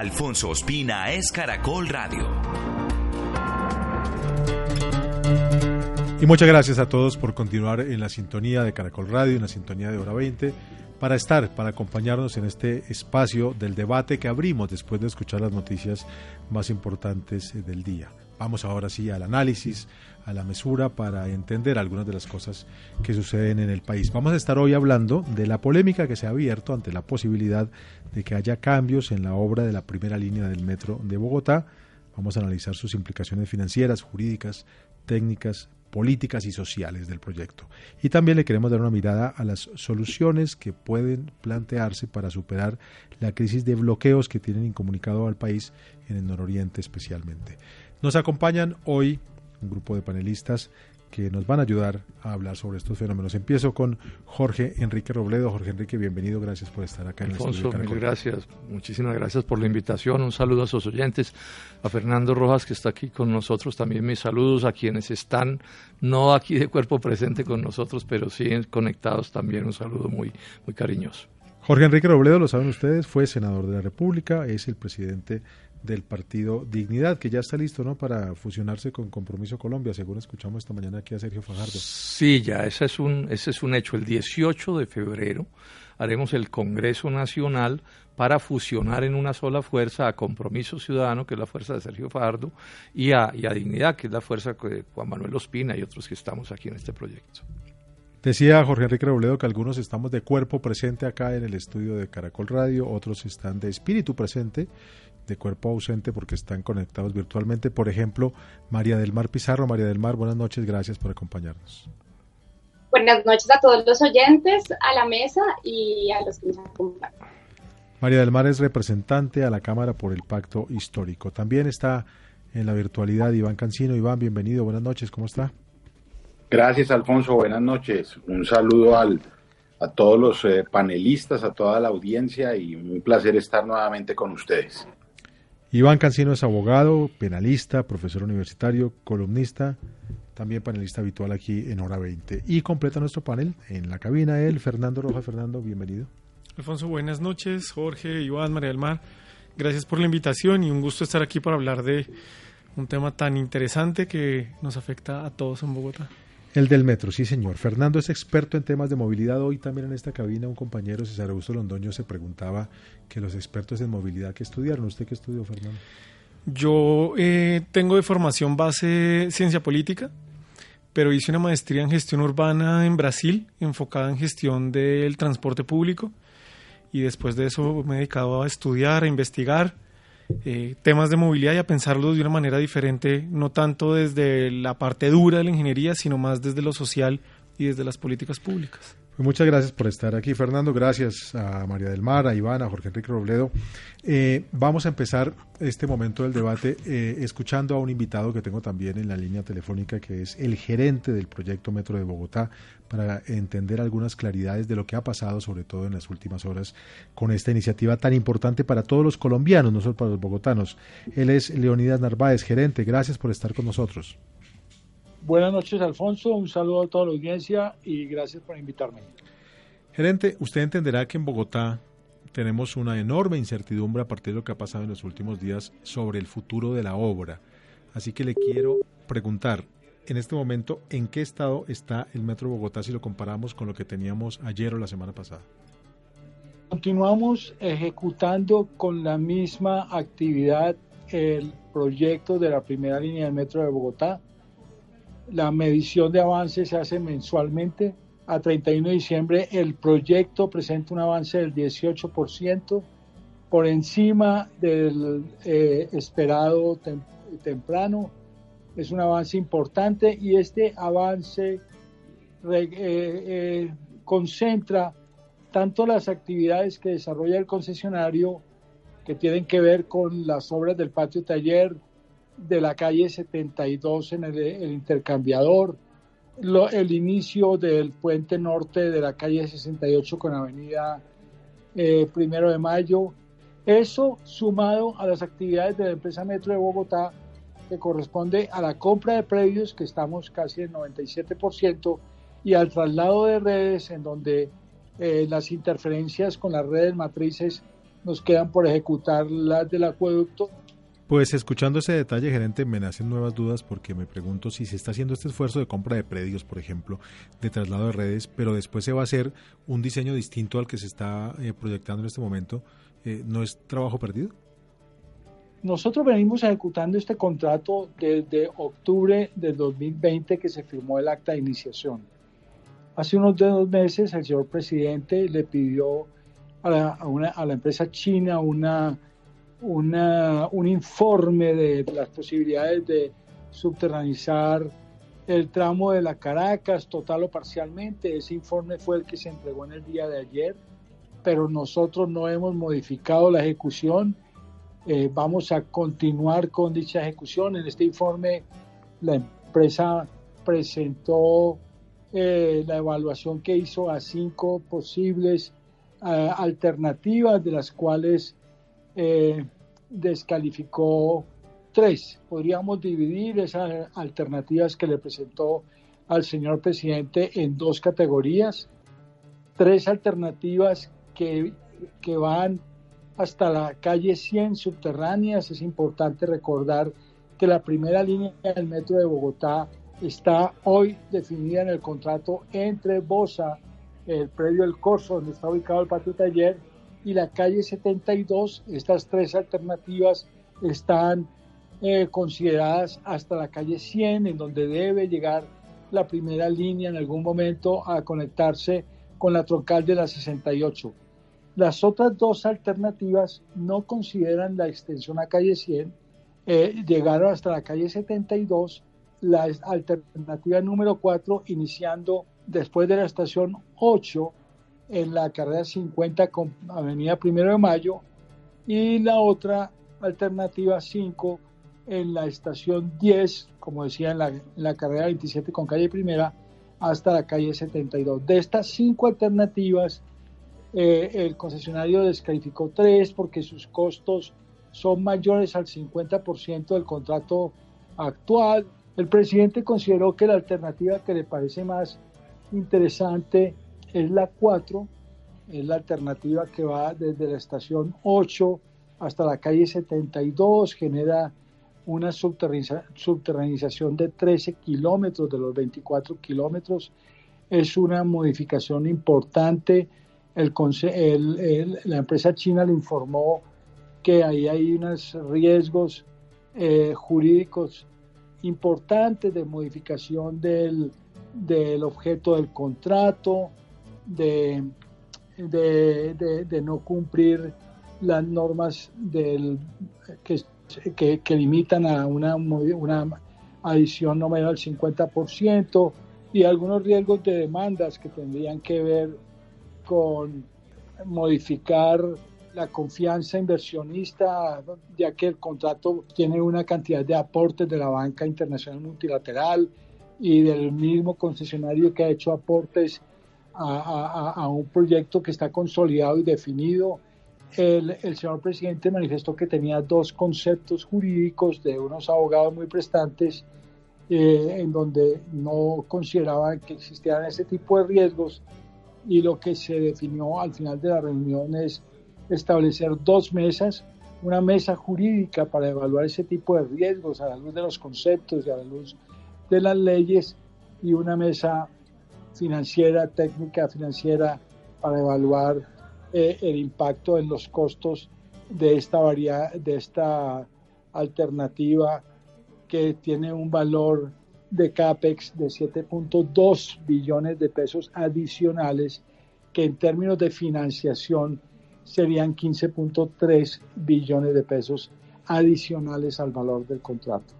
Alfonso Ospina es Caracol Radio. Y muchas gracias a todos por continuar en la sintonía de Caracol Radio, en la sintonía de Hora 20, para estar, para acompañarnos en este espacio del debate que abrimos después de escuchar las noticias más importantes del día. Vamos ahora sí al análisis, a la mesura para entender algunas de las cosas que suceden en el país. Vamos a estar hoy hablando de la polémica que se ha abierto ante la posibilidad de que haya cambios en la obra de la primera línea del metro de Bogotá. Vamos a analizar sus implicaciones financieras, jurídicas, técnicas, políticas y sociales del proyecto. Y también le queremos dar una mirada a las soluciones que pueden plantearse para superar la crisis de bloqueos que tienen incomunicado al país en el nororiente especialmente. Nos acompañan hoy un grupo de panelistas que nos van a ayudar a hablar sobre estos fenómenos. Empiezo con Jorge Enrique Robledo. Jorge Enrique, bienvenido, gracias por estar acá en Alfonso, el estudio. Mil gracias, muchísimas gracias por la invitación. Un saludo a sus oyentes, a Fernando Rojas que está aquí con nosotros. También mis saludos a quienes están no aquí de cuerpo presente con nosotros, pero sí conectados también. Un saludo muy, muy cariñoso. Jorge Enrique Robledo, lo saben ustedes, fue senador de la República, es el presidente del partido Dignidad, que ya está listo ¿no? para fusionarse con Compromiso Colombia, según escuchamos esta mañana aquí a Sergio Fajardo. Sí, ya, ese es un, ese es un hecho. El 18 de febrero haremos el Congreso Nacional para fusionar en una sola fuerza a Compromiso Ciudadano, que es la fuerza de Sergio Fajardo, y a, y a Dignidad, que es la fuerza de Juan Manuel Ospina y otros que estamos aquí en este proyecto. Decía Jorge Enrique Robledo que algunos estamos de cuerpo presente acá en el estudio de Caracol Radio, otros están de espíritu presente de cuerpo ausente porque están conectados virtualmente. Por ejemplo, María del Mar Pizarro. María del Mar, buenas noches, gracias por acompañarnos. Buenas noches a todos los oyentes, a la mesa y a los que nos acompañan. María del Mar es representante a la Cámara por el Pacto Histórico. También está en la virtualidad Iván Cancino. Iván, bienvenido, buenas noches, ¿cómo está? Gracias, Alfonso, buenas noches. Un saludo al, a todos los eh, panelistas, a toda la audiencia y un placer estar nuevamente con ustedes. Iván Cancino es abogado, penalista, profesor universitario, columnista, también panelista habitual aquí en Hora 20. Y completa nuestro panel en la cabina él, Fernando Roja. Fernando, bienvenido. Alfonso, buenas noches. Jorge, Iván, María del Mar, gracias por la invitación y un gusto estar aquí para hablar de un tema tan interesante que nos afecta a todos en Bogotá. El del metro, sí señor. Fernando es experto en temas de movilidad. Hoy también en esta cabina un compañero, César Augusto Londoño, se preguntaba que los expertos en movilidad que estudiaron. ¿Usted qué estudió, Fernando? Yo eh, tengo de formación base ciencia política, pero hice una maestría en gestión urbana en Brasil, enfocada en gestión del transporte público. Y después de eso me he dedicado a estudiar, a investigar eh, temas de movilidad y a pensarlos de una manera diferente, no tanto desde la parte dura de la ingeniería, sino más desde lo social y desde las políticas públicas. Pues muchas gracias por estar aquí, Fernando. Gracias a María del Mar, a Iván, a Jorge Enrique Robledo. Eh, vamos a empezar este momento del debate eh, escuchando a un invitado que tengo también en la línea telefónica, que es el gerente del proyecto Metro de Bogotá, para entender algunas claridades de lo que ha pasado, sobre todo en las últimas horas, con esta iniciativa tan importante para todos los colombianos, no solo para los bogotanos. Él es Leonidas Narváez, gerente. Gracias por estar con nosotros. Buenas noches, Alfonso. Un saludo a toda la audiencia y gracias por invitarme. Gerente, usted entenderá que en Bogotá tenemos una enorme incertidumbre a partir de lo que ha pasado en los últimos días sobre el futuro de la obra. Así que le quiero preguntar, en este momento, ¿en qué estado está el Metro de Bogotá si lo comparamos con lo que teníamos ayer o la semana pasada? Continuamos ejecutando con la misma actividad el proyecto de la primera línea del Metro de Bogotá la medición de avance se hace mensualmente. A 31 de diciembre el proyecto presenta un avance del 18% por encima del eh, esperado temprano. Es un avance importante y este avance eh, eh, concentra tanto las actividades que desarrolla el concesionario que tienen que ver con las obras del patio taller de la calle 72 en el, intercambiador, el inicio del puente norte de la calle 68 con avenida eh, Primero de Mayo. Eso sumado a las actividades de la empresa Metro de Bogotá, que corresponde a la compra de predios, que estamos casi en 97%, y al traslado de redes, en donde eh, las interferencias con las redes matrices nos quedan por ejecutar las del acueducto pues escuchando ese detalle, gerente, me nacen nuevas dudas porque me pregunto si se está haciendo este esfuerzo de compra de predios, por ejemplo, de traslado de redes, pero después se va a hacer un diseño distinto al que se está eh, proyectando en este momento. Eh, ¿No es trabajo perdido? Nosotros venimos ejecutando este contrato desde octubre del 2020 que se firmó el acta de iniciación. Hace unos dos meses el señor presidente le pidió a la, a la empresa china una una, un informe de las posibilidades de subterranizar el tramo de la Caracas, total o parcialmente. Ese informe fue el que se entregó en el día de ayer, pero nosotros no hemos modificado la ejecución. Eh, vamos a continuar con dicha ejecución. En este informe la empresa presentó eh, la evaluación que hizo a cinco posibles eh, alternativas, de las cuales eh, descalificó tres. Podríamos dividir esas alternativas que le presentó al señor presidente en dos categorías. Tres alternativas que, que van hasta la calle 100 subterráneas. Es importante recordar que la primera línea del metro de Bogotá está hoy definida en el contrato entre Bosa, el predio El Corso, donde está ubicado el patio taller, y la calle 72. Estas tres alternativas están eh, consideradas hasta la calle 100, en donde debe llegar la primera línea en algún momento a conectarse con la troncal de la 68. Las otras dos alternativas no consideran la extensión a calle 100, eh, llegaron hasta la calle 72, la alternativa número 4 iniciando después de la estación 8 en la carrera 50 con Avenida Primero de Mayo y la otra alternativa 5 en la estación 10, como decía, en la, carrera 27 con calle Primera hasta la calle 72. De estas cinco alternativas, eh, el concesionario descalificó tres porque sus costos son mayores al 50% del contrato actual. El presidente consideró que la alternativa que le parece más interesante es la 4, es la alternativa que va desde la estación 8 hasta la calle 72, genera una subterranización de 13 kilómetros de los 24 kilómetros. Es una modificación importante. El, la empresa china le informó que ahí hay unos riesgos eh, jurídicos importantes de modificación del, del objeto del contrato, de, de, no cumplir las normas del, que, que, limitan a una, una adición no menor al 50% y algunos riesgos de demandas que tendrían que ver con modificar la confianza inversionista, ya que el contrato tiene una cantidad de aportes de la banca internacional multilateral y del mismo concesionario que ha hecho aportes a, un proyecto que está consolidado y definido. El, señor presidente manifestó que tenía dos conceptos jurídicos de unos abogados muy prestantes eh, en donde no consideraban que existieran ese tipo de riesgos y lo que se definió al final de la reunión es establecer dos mesas, una mesa jurídica para evaluar ese tipo de riesgos a la luz de los conceptos y a la luz de las leyes y una mesa financiera, técnica financiera para evaluar eh, el impacto en los costos de esta, de esta alternativa que tiene un valor de CAPEX de 7.2 billones de pesos adicionales, que en términos de financiación serían 15.3 billones de pesos adicionales al valor del contrato.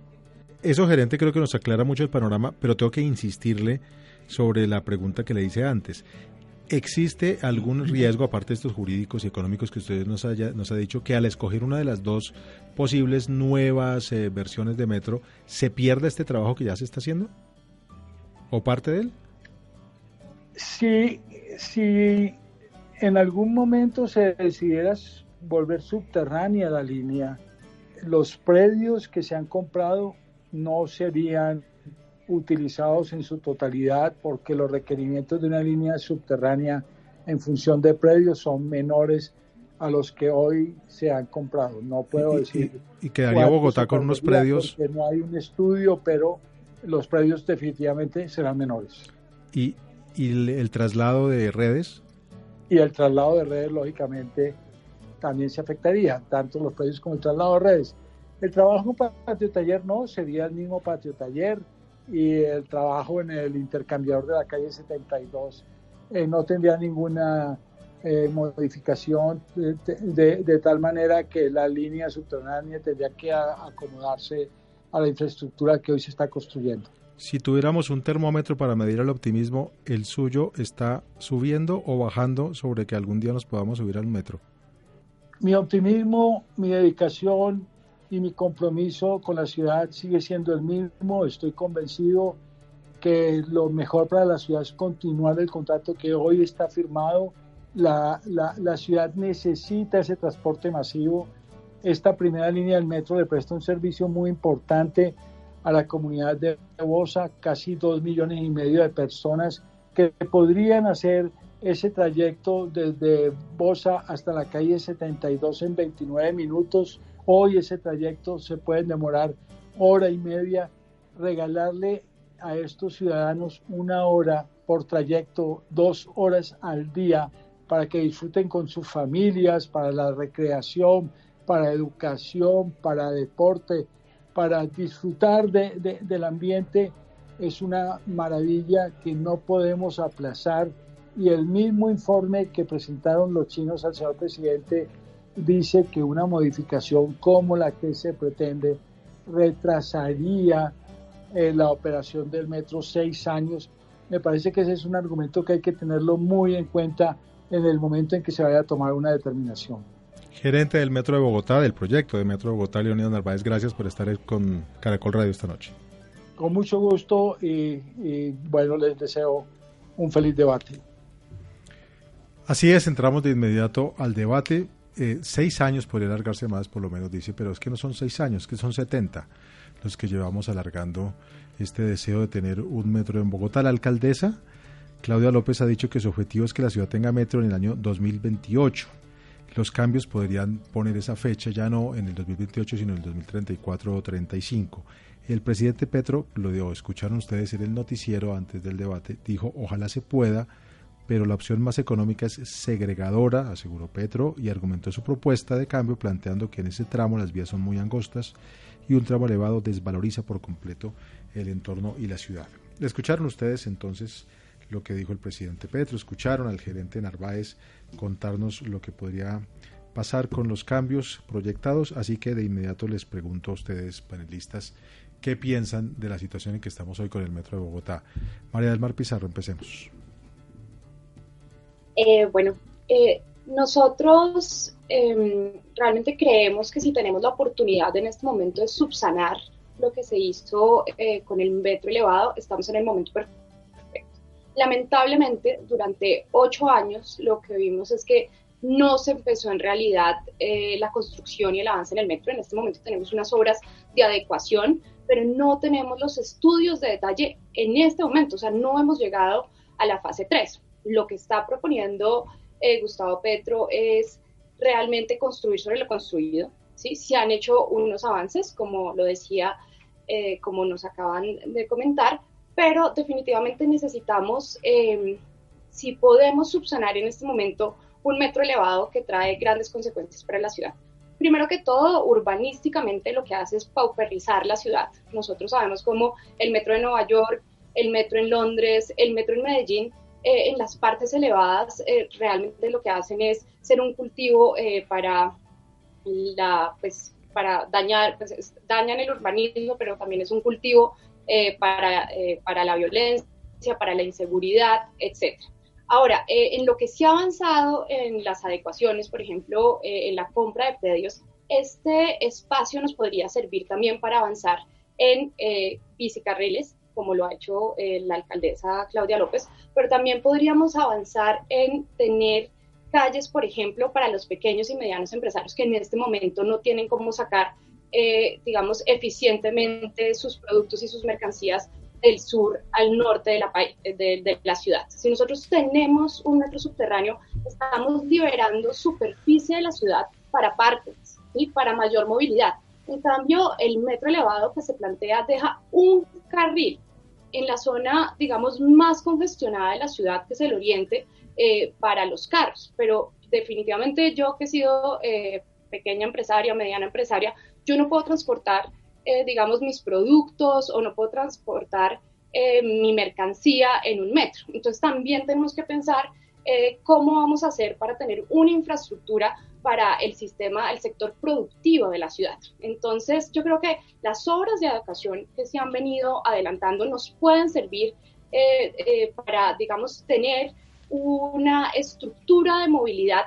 Eso, gerente, creo que nos aclara mucho el panorama, pero tengo que insistirle sobre la pregunta que le hice antes. ¿Existe algún riesgo, aparte de estos jurídicos y económicos que usted nos, haya, nos ha dicho, que al escoger una de las dos posibles nuevas eh, versiones de metro, se pierda este trabajo que ya se está haciendo? ¿O parte de él? Si, si en algún momento se decidiera volver subterránea la línea, los predios que se han comprado no serían utilizados en su totalidad porque los requerimientos de una línea subterránea en función de predios son menores a los que hoy se han comprado. No puedo decir. Y, quedaría Bogotá con unos predios. No hay un estudio, pero los predios definitivamente serán menores. ¿Y, y el traslado de redes? Y el traslado de redes, lógicamente, también se afectaría, tanto los predios como el traslado de redes. El trabajo en patio taller no, sería el mismo patio taller y el trabajo en el intercambiador de la calle 72 eh, no tendría ninguna eh, modificación de, de, tal manera que la línea subterránea tendría que acomodarse a la infraestructura que hoy se está construyendo. Si tuviéramos un termómetro para medir el optimismo, ¿el suyo está subiendo o bajando sobre que algún día nos podamos subir al metro? Mi optimismo, mi dedicación y mi compromiso con la ciudad sigue siendo el mismo. Estoy convencido que lo mejor para la ciudad es continuar el contrato que hoy está firmado. La, la, la ciudad necesita ese transporte masivo. Esta primera línea del metro le presta un servicio muy importante a la comunidad de Bosa, casi dos millones y medio de personas que podrían hacer ese trayecto desde Bosa hasta la calle 72 en 29 minutos. Hoy ese trayecto se puede demorar hora y media. Regalarle a estos ciudadanos una hora por trayecto, dos horas al día, para que disfruten con sus familias, para la recreación, para educación, para deporte, para disfrutar del ambiente es una maravilla que no podemos aplazar y el mismo informe que presentaron los chinos al señor presidente dice que una modificación como la que se pretende retrasaría eh, la operación del metro seis años. Me parece que ese es un argumento que hay que tenerlo muy en cuenta en el momento en que se vaya a tomar una determinación gerente del Metro de Bogotá, del proyecto de Metro de Bogotá, Leonidas Narváez, gracias por estar con Caracol Radio esta noche. Con mucho gusto y, bueno, les deseo un feliz debate. Así es, entramos de inmediato al debate. Eh, seis años podría alargarse más, por lo menos dice, pero es que no son seis años, que son setenta los que llevamos alargando este deseo de tener un metro en Bogotá. La alcaldesa Claudia López ha dicho que su objetivo es que la ciudad tenga metro en el año 2028 los cambios podrían poner esa fecha ya no en el 2028, sino en el 2034 o 35. El presidente Petro, lo escucharon ustedes en el noticiero antes del debate, dijo, ojalá se pueda, pero la opción más económica es segregadora, aseguró Petro, y argumentó su propuesta de cambio planteando que en ese tramo las vías son muy angostas y un tramo elevado desvaloriza por completo el entorno y la ciudad. Escucharon ustedes entonces lo que dijo el presidente Petro, escucharon al gerente Narváez contarnos lo que podría pasar con los cambios proyectados, así que de inmediato les pregunto a ustedes, panelistas, qué piensan de la situación en que estamos hoy con el Metro de Bogotá. María del Mar Pizarro, empecemos. Eh, bueno, eh, nosotros em, realmente creemos que si tenemos la oportunidad en este momento de subsanar lo que se hizo eh, con el metro elevado, estamos en el momento perfecto Lamentablemente, durante ocho años lo que vimos es que no se empezó en realidad eh, la construcción y el avance en el metro. En este momento tenemos unas obras de adecuación, pero no tenemos los estudios de detalle en este momento. O sea, no hemos llegado a la fase 3. Lo que está proponiendo eh, Gustavo Petro es realmente construir sobre lo construido. ¿sí? Se han hecho unos avances, como lo decía, eh, como nos acaban de comentar, pero definitivamente necesitamos, em, si podemos subsanar en este momento un metro elevado que trae grandes consecuencias para la ciudad. Primero que todo, urbanísticamente lo que hace es pauperizar la ciudad. Nosotros sabemos cómo el metro de Nueva York, el metro en Londres, el metro en Medellín, eh, en las partes elevadas eh, realmente lo que hacen es ser un cultivo eh, para la, pues, para dañar, pues, dañan el urbanismo, pero también es un cultivo eh, para, eh, para la violencia, para la inseguridad, etc. Ahora, eh, en lo que se ha avanzado en las adecuaciones, por ejemplo, eh, en la compra de predios, este espacio nos podría servir también para avanzar en eh, bicicarriles, como lo ha hecho la alcaldesa Claudia López, pero también podríamos avanzar en tener calles, por ejemplo, para los pequeños y medianos empresarios que en este momento no tienen cómo sacar, digamos, eficientemente sus productos y sus mercancías del sur al norte de la, la ciudad. Si nosotros tenemos un metro subterráneo, estamos liberando superficie de la ciudad para parques y para mayor movilidad. En cambio, el metro elevado que se plantea deja un carril en la zona, digamos, más congestionada de la ciudad, que es el oriente, eh, para los carros. Pero definitivamente yo que he sido eh, pequeña empresaria, mediana empresaria, yo no puedo transportar eh, digamos, mis productos o no puedo transportar mi mercancía en un metro. Entonces también tenemos que pensar eh, cómo vamos a hacer para tener una infraestructura para el sistema, el sector productivo de la ciudad. Entonces, yo creo que las obras de educación que se han venido adelantando nos pueden servir para, digamos, tener una estructura de movilidad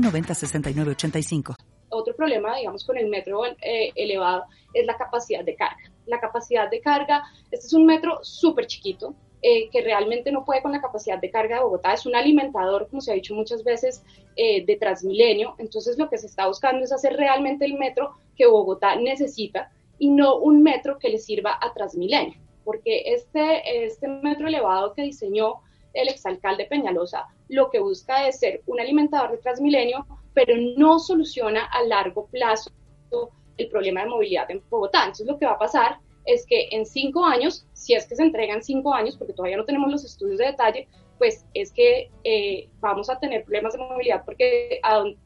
906985. Otro problema, digamos, con el metro eh, elevado es la capacidad de carga. La capacidad de carga, este es un metro súper chiquito, eh, que realmente no puede con la capacidad de carga de Bogotá. Es un alimentador, como se ha dicho muchas veces, eh, de Transmilenio. Entonces lo que se está buscando es hacer realmente el metro que Bogotá necesita y no un metro que le sirva a Transmilenio. Porque este, este metro elevado que diseñó el exalcalde Peñalosa lo que busca es ser un alimentador de Transmilenio, pero no soluciona a largo plazo el problema de movilidad en Bogotá. Entonces lo que va a pasar es que en cinco años, si es que se entregan cinco años, porque todavía no tenemos los estudios de detalle, pues es que eh, vamos a tener problemas de movilidad porque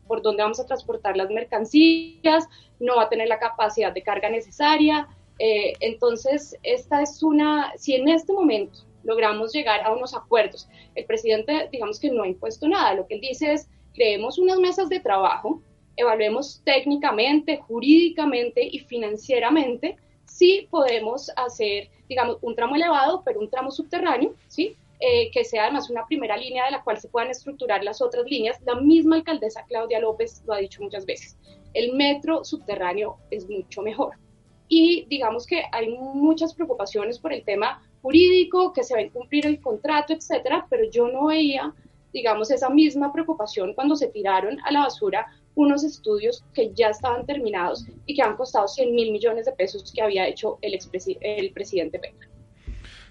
por donde vamos a transportar las mercancías no va a tener la capacidad de carga necesaria. Eh, entonces, esta es una, si en este momento logramos llegar a unos acuerdos. El presidente, digamos que no ha impuesto nada, lo que él dice es, creemos unas mesas de trabajo, evaluemos técnicamente, jurídicamente y financieramente si podemos hacer, digamos, un tramo elevado, pero un tramo subterráneo, ¿sí? Eh, que sea además una primera línea de la cual se puedan estructurar las otras líneas. La misma alcaldesa Claudia López lo ha dicho muchas veces. El metro subterráneo es mucho mejor. Y digamos que hay muchas preocupaciones por el tema jurídico, que se va a incumplir el contrato, etcétera, pero yo no veía, digamos, esa misma preocupación cuando se tiraron a la basura unos estudios que ya estaban terminados y que han costado 100 mil millones de pesos que había hecho el, el presidente Peña.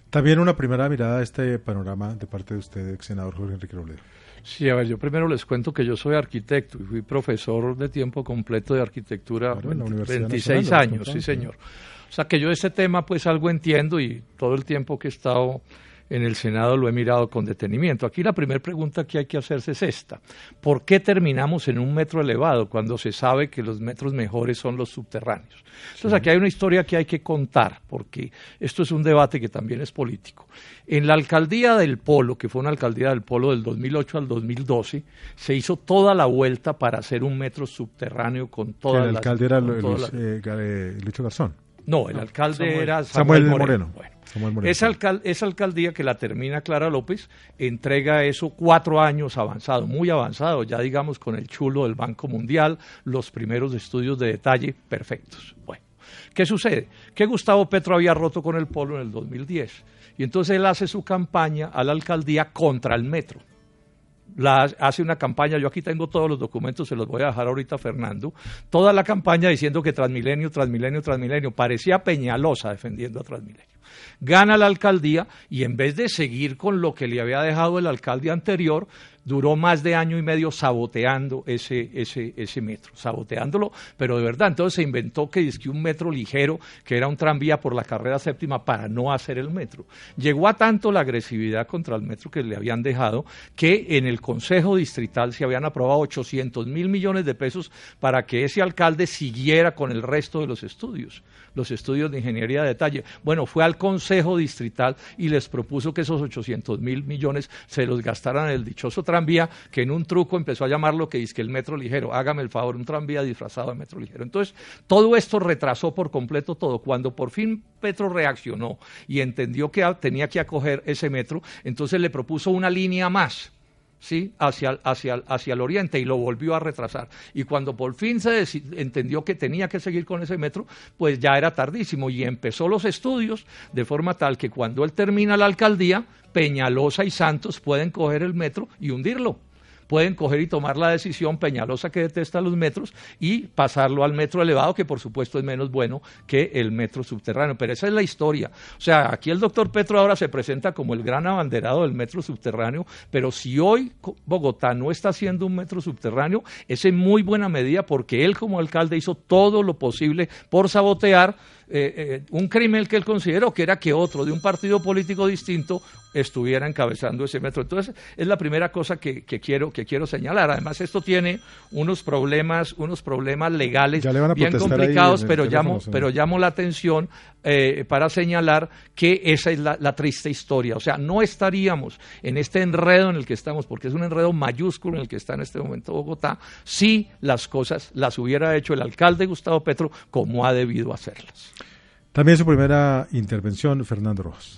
También una primera mirada a este panorama de parte de usted, senador Jorge Enrique Robledo. Sí, a ver, yo primero les cuento que yo soy arquitecto y fui profesor de tiempo completo de arquitectura claro, 26 años, sí señor. O sea que yo ese tema pues algo entiendo y todo el tiempo que he estado en el Senado lo he mirado con detenimiento. Aquí la primera pregunta que hay que hacerse es esta. ¿Por qué terminamos en un metro elevado cuando se sabe que los metros mejores son los subterráneos? Entonces aquí hay una historia que hay que contar, porque esto es un debate que también es político. En la alcaldía del Polo, que fue una alcaldía del Polo del 2008 al 2012, se hizo toda la vuelta para hacer un metro subterráneo con todas las... El alcalde era eh, Lucho Garzón. No, el alcalde era Samuel, Moreno. Esa, alcaldía que la termina Clara López entrega eso cuatro años avanzado, muy avanzado, ya digamos con el chulo del Banco Mundial, los primeros estudios de detalle perfectos. Bueno, ¿qué sucede? Que Gustavo Petro había roto con el polo en el 2010 y entonces él hace su campaña a la alcaldía contra el metro hace una campaña, yo aquí tengo todos los documentos, se los voy a dejar ahorita a Fernando, toda la campaña diciendo que Transmilenio, Transmilenio, Transmilenio, parecía Peñalosa defendiendo a Transmilenio. Gana la alcaldía y en vez de seguir con lo que le había dejado el alcalde anterior, duró más de año y medio saboteando ese, ese, ese metro, saboteándolo, pero de verdad, entonces se inventó que que un metro ligero, que era un tranvía por la carrera séptima para no hacer el metro. Llegó a tanto la agresividad contra el metro que le habían dejado que en el Consejo Distrital se habían aprobado 800 mil millones de pesos para que ese alcalde siguiera con el resto de los estudios los estudios de ingeniería de detalle. Bueno, fue al Consejo Distrital y les propuso que esos 800 mil millones se los gastaran en el dichoso tranvía, que en un truco empezó a llamarlo que dice que el metro ligero, hágame el favor, un tranvía disfrazado de metro ligero. Entonces, todo esto retrasó por completo todo. Cuando por fin Petro reaccionó y entendió que tenía que acoger ese metro, entonces le propuso una línea más ¿sí? hacia, hacia, hacia el oriente y lo volvió a retrasar. Y cuando por fin se entendió que tenía que seguir con ese metro, pues ya era tardísimo y empezó los estudios de forma tal que cuando él termina la alcaldía, Peñalosa y Santos pueden coger el metro y hundirlo pueden coger y tomar la decisión Peñalosa que detesta los metros y pasarlo al metro elevado, que por supuesto es menos bueno que el metro subterráneo. Pero esa es la historia. O sea, aquí el doctor Petro ahora se presenta como el gran abanderado del metro subterráneo, pero si hoy Bogotá no está haciendo un metro subterráneo, es en muy buena medida porque él como alcalde hizo todo lo posible por sabotear eh, eh, un crimen que él consideró que era que otro de un partido político distinto estuviera encabezando ese metro. Entonces, es la primera cosa que, quiero, que quiero señalar. Además, esto tiene unos problemas, unos problemas legales bien complicados, pero llamo, pero llamo la atención eh, para señalar que esa es la, triste historia. O sea, no estaríamos en este enredo en el que estamos, porque es un enredo mayúsculo en el que está en este momento Bogotá, si las cosas las hubiera hecho el alcalde Gustavo Petro como ha debido hacerlas. También su primera intervención, Fernando Rojas.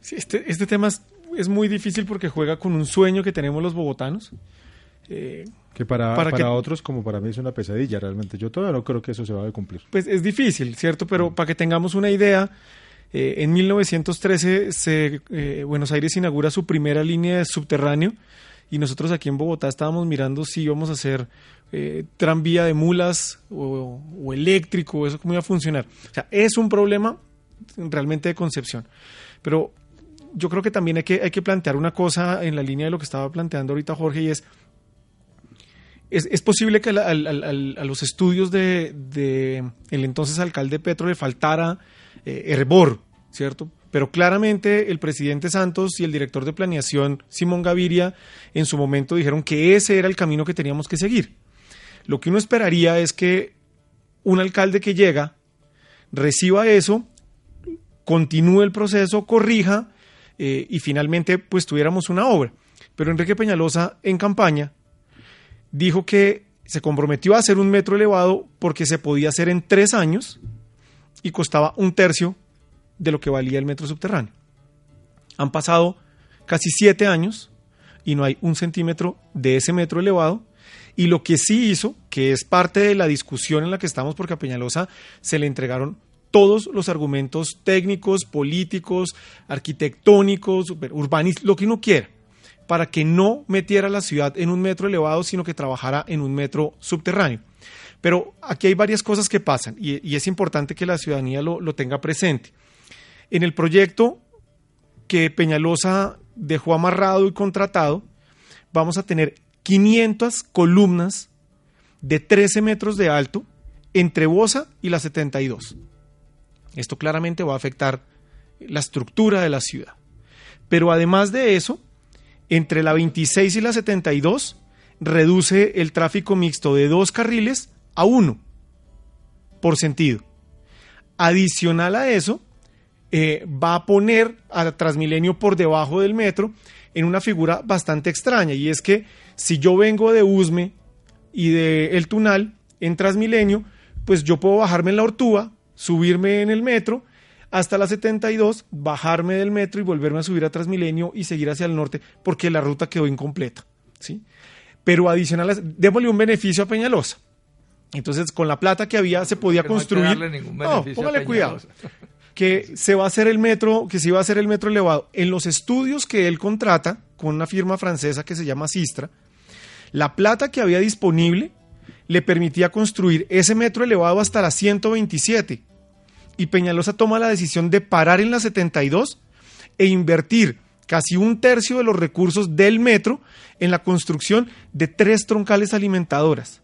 Sí, este, este tema es, muy difícil porque juega con un sueño que tenemos los bogotanos. Eh, que para, para, otros, como para mí, es una pesadilla realmente. Yo todavía no creo que eso se vaya a cumplir. Pues es difícil, ¿cierto? Pero mm. para que tengamos una idea, eh, en 1913 se, eh, Buenos Aires inaugura su primera línea de subterráneo y nosotros aquí en Bogotá estábamos mirando si íbamos a hacer eh, tranvía de mulas o, eléctrico, eso cómo iba a funcionar. O sea, es un problema realmente de concepción. Pero yo creo que también hay que, hay que plantear una cosa en la línea de lo que estaba planteando ahorita Jorge y es, es, posible que a, los estudios de, el entonces alcalde Petro le faltara eh, hervor, ¿cierto? Pero claramente el presidente Santos y el director de planeación Simón Gaviria en su momento dijeron que ese era el camino que teníamos que seguir. Lo que uno esperaría es que un alcalde que llega reciba eso, continúe el proceso, corrija eh, y finalmente pues tuviéramos una obra. Pero Enrique Peñalosa en campaña dijo que se comprometió a hacer un metro elevado porque se podía hacer en tres años y costaba un tercio de lo que valía el metro subterráneo. Han pasado casi siete años y no hay un centímetro de ese metro elevado y lo que sí hizo, que es parte de la discusión en la que estamos, porque a Peñalosa se le entregaron todos los argumentos técnicos, políticos, arquitectónicos, urbanísticos, lo que uno quiera, para que no metiera la ciudad en un metro elevado, sino que trabajara en un metro subterráneo. Pero aquí hay varias cosas que pasan y, es importante que la ciudadanía lo, lo tenga presente. En el proyecto que Peñalosa dejó amarrado y contratado, vamos a tener 500 columnas de 13 metros de alto entre Bosa y la 72. Esto claramente va a afectar la estructura de la ciudad. Pero además de eso, entre la 26 y la 72 reduce el tráfico mixto de dos carriles a uno por sentido. Adicional a eso, eh, va a poner a Transmilenio por debajo del metro en una figura bastante extraña y es que si yo vengo de Usme y de El Tunal en Transmilenio, pues yo puedo bajarme en la Ortúa, subirme en el metro hasta la 72, bajarme del metro y volverme a subir a Transmilenio y seguir hacia el norte porque la ruta quedó incompleta, ¿sí? Pero adicional, démosle un beneficio a Peñalosa. Entonces, con la plata que había se podía construir. No, póngale cuidado que se va a hacer el metro, que se iba a hacer el metro elevado. En los estudios que él contrata con una firma francesa que se llama Sistra, la plata que había disponible le permitía construir ese metro elevado hasta la 127. Y Peñalosa toma la decisión de parar en la 72 e invertir casi un tercio de los recursos del metro en la construcción de tres troncales alimentadoras.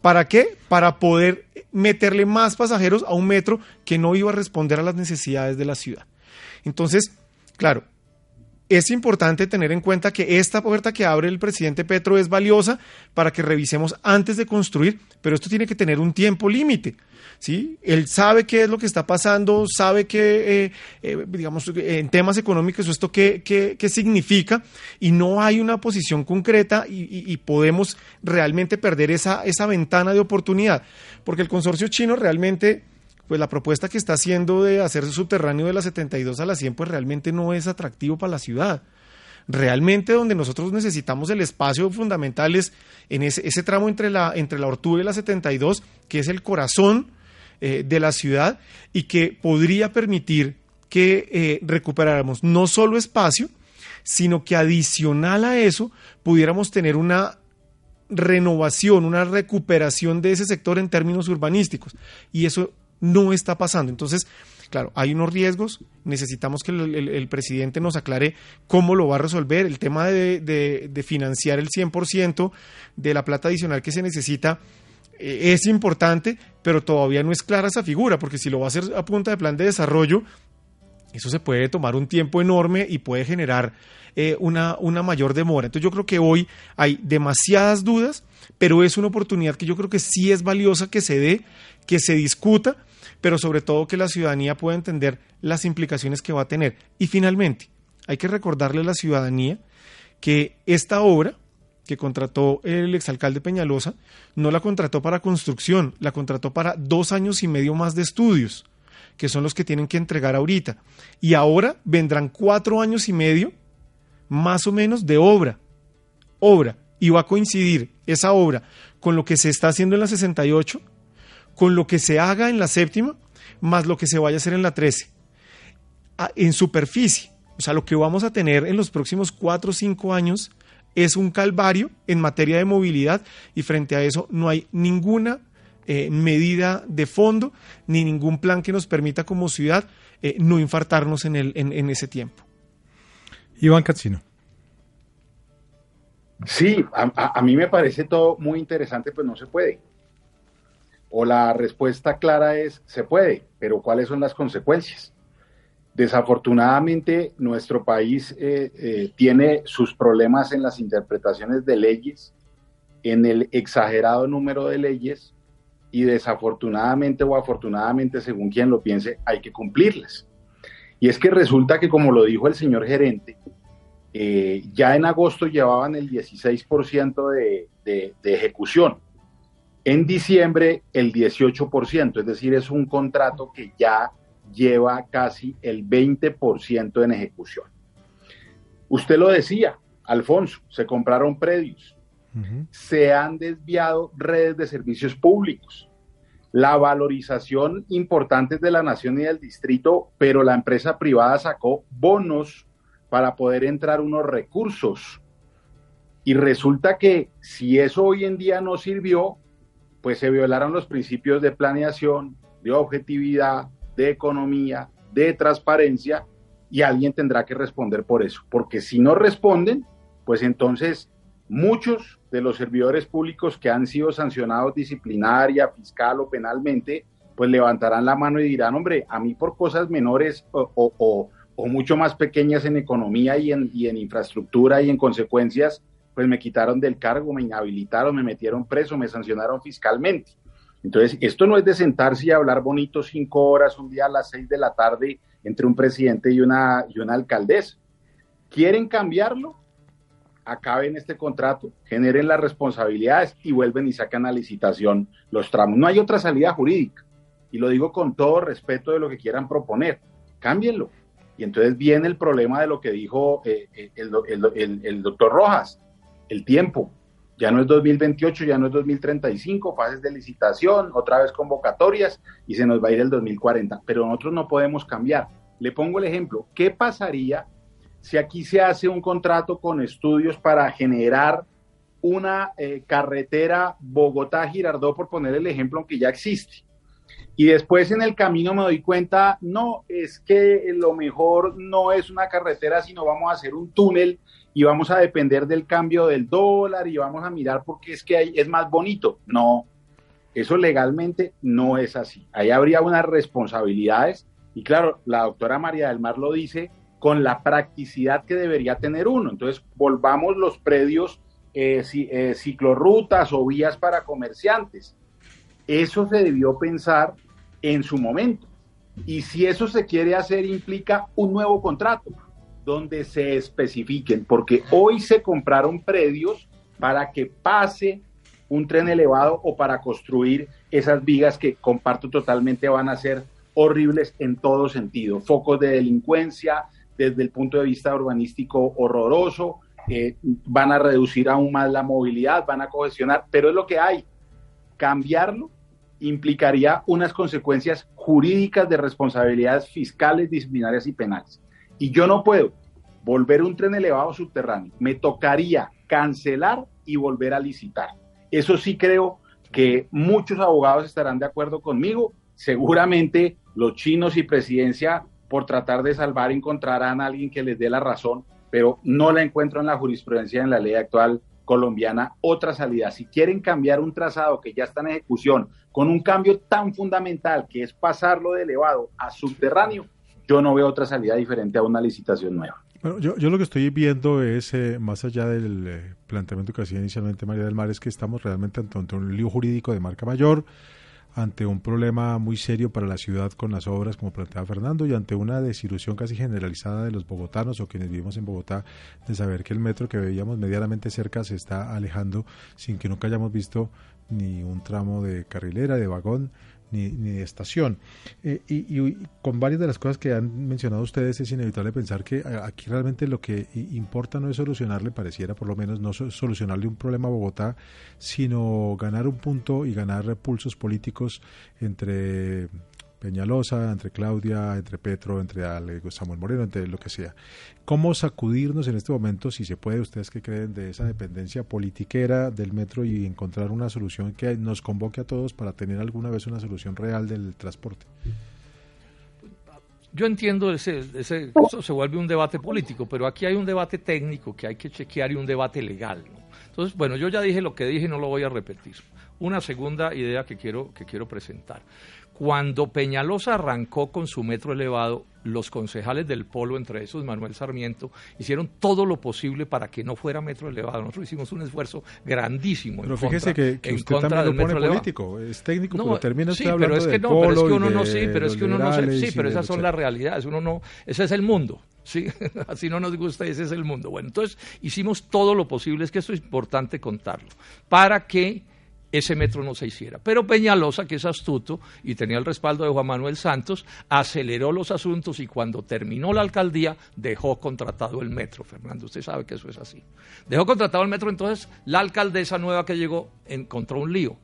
¿Para qué? Para poder meterle más pasajeros a un metro que no iba a responder a las necesidades de la ciudad. Entonces, claro, es importante tener en cuenta que esta puerta que abre el presidente Petro es valiosa para que revisemos antes de construir, pero esto tiene que tener un tiempo límite. ¿Sí? Él sabe qué es lo que está pasando, sabe que, eh, eh, digamos, en temas económicos, esto qué, qué, significa, y no hay una posición concreta y, podemos realmente perder esa, esa ventana de oportunidad, porque el consorcio chino realmente pues la propuesta que está haciendo de hacerse subterráneo de la 72 a la 100, pues realmente no es atractivo para la ciudad. Realmente donde nosotros necesitamos el espacio fundamental es en ese, ese tramo entre la, entre la Ortúa y la 72, que es el corazón eh, de la ciudad y que podría permitir que eh, recuperáramos no solo espacio, sino que adicional a eso pudiéramos tener una renovación, una recuperación de ese sector en términos urbanísticos. Y eso no está pasando. Entonces, claro, hay unos riesgos, necesitamos que el, presidente nos aclare cómo lo va a resolver, el tema de, de, financiar el 100% de la plata adicional que se necesita. Eh, es importante, pero todavía no es clara esa figura, porque si lo va a hacer a punta de plan de desarrollo, eso se puede tomar un tiempo enorme y puede generar eh, una, una mayor demora. Entonces yo creo que hoy hay demasiadas dudas, pero es una oportunidad que yo creo que sí es valiosa que se dé, que se discuta pero sobre todo que la ciudadanía pueda entender las implicaciones que va a tener. Y finalmente, hay que recordarle a la ciudadanía que esta obra que contrató el exalcalde Peñalosa no la contrató para construcción, la contrató para dos años y medio más de estudios, que son los que tienen que entregar ahorita. Y ahora vendrán cuatro años y medio más o menos de obra. Obra. Y va a coincidir esa obra con lo que se está haciendo en la 68 con lo que se haga en la séptima más lo que se vaya a hacer en la 13. Ah, en superficie, o sea, lo que vamos a tener en los próximos cuatro o cinco años es un calvario en materia de movilidad y frente a eso no hay ninguna eh, medida de fondo ni ningún plan que nos permita como ciudad eh, no infartarnos en, el, en, ese tiempo. Iván Cancino. Sí, a, a, mí me parece todo muy interesante, pues no se puede. O la respuesta clara es, se puede, pero ¿cuáles son las consecuencias? Desafortunadamente, nuestro país eh, eh, tiene sus problemas en las interpretaciones de leyes, en el exagerado número de leyes, y desafortunadamente o afortunadamente, según quien lo piense, hay que cumplirlas. Y es que resulta que, como lo dijo el señor gerente, eh, ya en agosto llevaban el 16% de, de, de ejecución. En diciembre, el 18%, es decir, es un contrato que ya lleva casi el 20% en ejecución. Usted lo decía, Alfonso, se compraron predios, se han desviado redes de servicios públicos, la valorización importante de la nación y del distrito, pero la empresa privada sacó bonos para poder entrar unos recursos. Y resulta que si eso hoy en día no sirvió, pues se violaron los principios de planeación, de objetividad, de economía, de transparencia, y alguien tendrá que responder por eso, porque si no responden, pues entonces muchos de los servidores públicos que han sido sancionados disciplinaria, fiscal o penalmente, pues levantarán la mano y dirán, hombre, a mí por cosas menores o, mucho más pequeñas en economía y en, y en infraestructura y en consecuencias, pues me quitaron del cargo, me inhabilitaron, me metieron preso, me sancionaron fiscalmente. Entonces, esto no es de sentarse y hablar bonito cinco horas un día a las seis de la tarde entre un presidente y una, y una alcaldesa. ¿Quieren cambiarlo? Acaben este contrato, generen las responsabilidades y vuelven y sacan a licitación los tramos. No hay otra salida jurídica. Y lo digo con todo respeto de lo que quieran proponer. Cámbienlo. Y entonces viene el problema de lo que dijo eh, eh, el doctor Rojas el tiempo. Ya no es 2028, ya no es 2035, fases de licitación, otra vez convocatorias y se nos va a ir el 2040. Pero nosotros no podemos cambiar. Le pongo el ejemplo. ¿Qué pasaría si aquí se hace un contrato con estudios para generar una eh, carretera Bogotá-Girardó, por poner el ejemplo, que ya existe? Y después en el camino me doy cuenta, no, es que lo mejor no es una carretera, sino vamos a hacer un túnel y vamos a depender del cambio del dólar y vamos a mirar porque es que ahí es más bonito. No, eso legalmente no es así. Ahí habría unas responsabilidades y claro, la doctora María del Mar lo dice con la practicidad que debería tener uno. Entonces, volvamos los predios eh, eh, ciclorrutas o vías para comerciantes. Eso se debió pensar en su momento. Y si eso se quiere hacer, implica un nuevo contrato donde se especifiquen, porque hoy se compraron predios para que pase un tren elevado o para construir esas vigas que comparto totalmente van a ser horribles en todo sentido. Focos de delincuencia desde el punto de vista urbanístico horroroso, eh, van a reducir aún más la movilidad, van a cohesionar, pero es lo que hay. Cambiarlo implicaría unas consecuencias jurídicas de responsabilidades fiscales, disciplinarias y penales. Y yo no puedo volver un tren elevado subterráneo. Me tocaría cancelar y volver a licitar. Eso sí creo que muchos abogados estarán de acuerdo conmigo. Seguramente los chinos y presidencia, por tratar de salvar, encontrarán a alguien que les dé la razón, pero no la encuentro en la jurisprudencia, en la ley actual colombiana, otra salida. Si quieren cambiar un trazado que ya está en ejecución con un cambio tan fundamental que es pasarlo de elevado a subterráneo, yo no veo otra salida diferente a una licitación nueva. Bueno, yo, yo lo que estoy viendo es, eh, más allá del eh, planteamiento que hacía inicialmente María del Mar, es que estamos realmente ante un lío jurídico de marca mayor, ante un problema muy serio para la ciudad con las obras, como planteaba Fernando, y ante una desilusión casi generalizada de los bogotanos o quienes vivimos en Bogotá, de saber que el metro que veíamos medianamente cerca se está alejando sin que nunca hayamos visto ni un tramo de carrilera, de vagón, ni, de estación. Eh, y, con varias de las cosas que han mencionado ustedes es inevitable pensar que aquí realmente lo que importa no es solucionarle, pareciera por lo menos no solucionarle un problema a Bogotá, sino ganar un punto y ganar pulsos políticos entre Peñalosa, entre Claudia, entre Petro, entre Samuel Moreno, entre lo que sea. ¿Cómo sacudirnos en este momento, si se puede, ustedes que creen, de esa dependencia politiquera del metro y encontrar una solución que nos convoque a todos para tener alguna vez una solución real del transporte? Yo entiendo ese, ese eso se vuelve un debate político, pero aquí hay un debate técnico que hay que chequear y un debate legal. Entonces, bueno, yo ya dije lo que dije y no lo voy a repetir. Una segunda idea que quiero, que quiero presentar. Cuando Peñalosa arrancó con su metro elevado, los concejales del Polo, entre esos Manuel Sarmiento, hicieron todo lo posible para que no fuera metro elevado. Nosotros hicimos un esfuerzo grandísimo. Pero fíjese que, usted también lo pone político, es técnico, pero termina sí, pero es que no, pero es que uno no, sí, pero es que uno no, sí, pero esas son las realidades. Uno no, ese es el mundo. Sí, así no nos gusta, ese es el mundo. Bueno, entonces hicimos todo lo posible, es que esto es importante contarlo, para que ese metro no se hiciera. Pero Peñalosa, que es astuto y tenía el respaldo de Juan Manuel Santos, aceleró los asuntos y cuando terminó la alcaldía dejó contratado el metro. Fernando, usted sabe que eso es así. Dejó contratado el metro, entonces la alcaldesa nueva que llegó encontró un lío.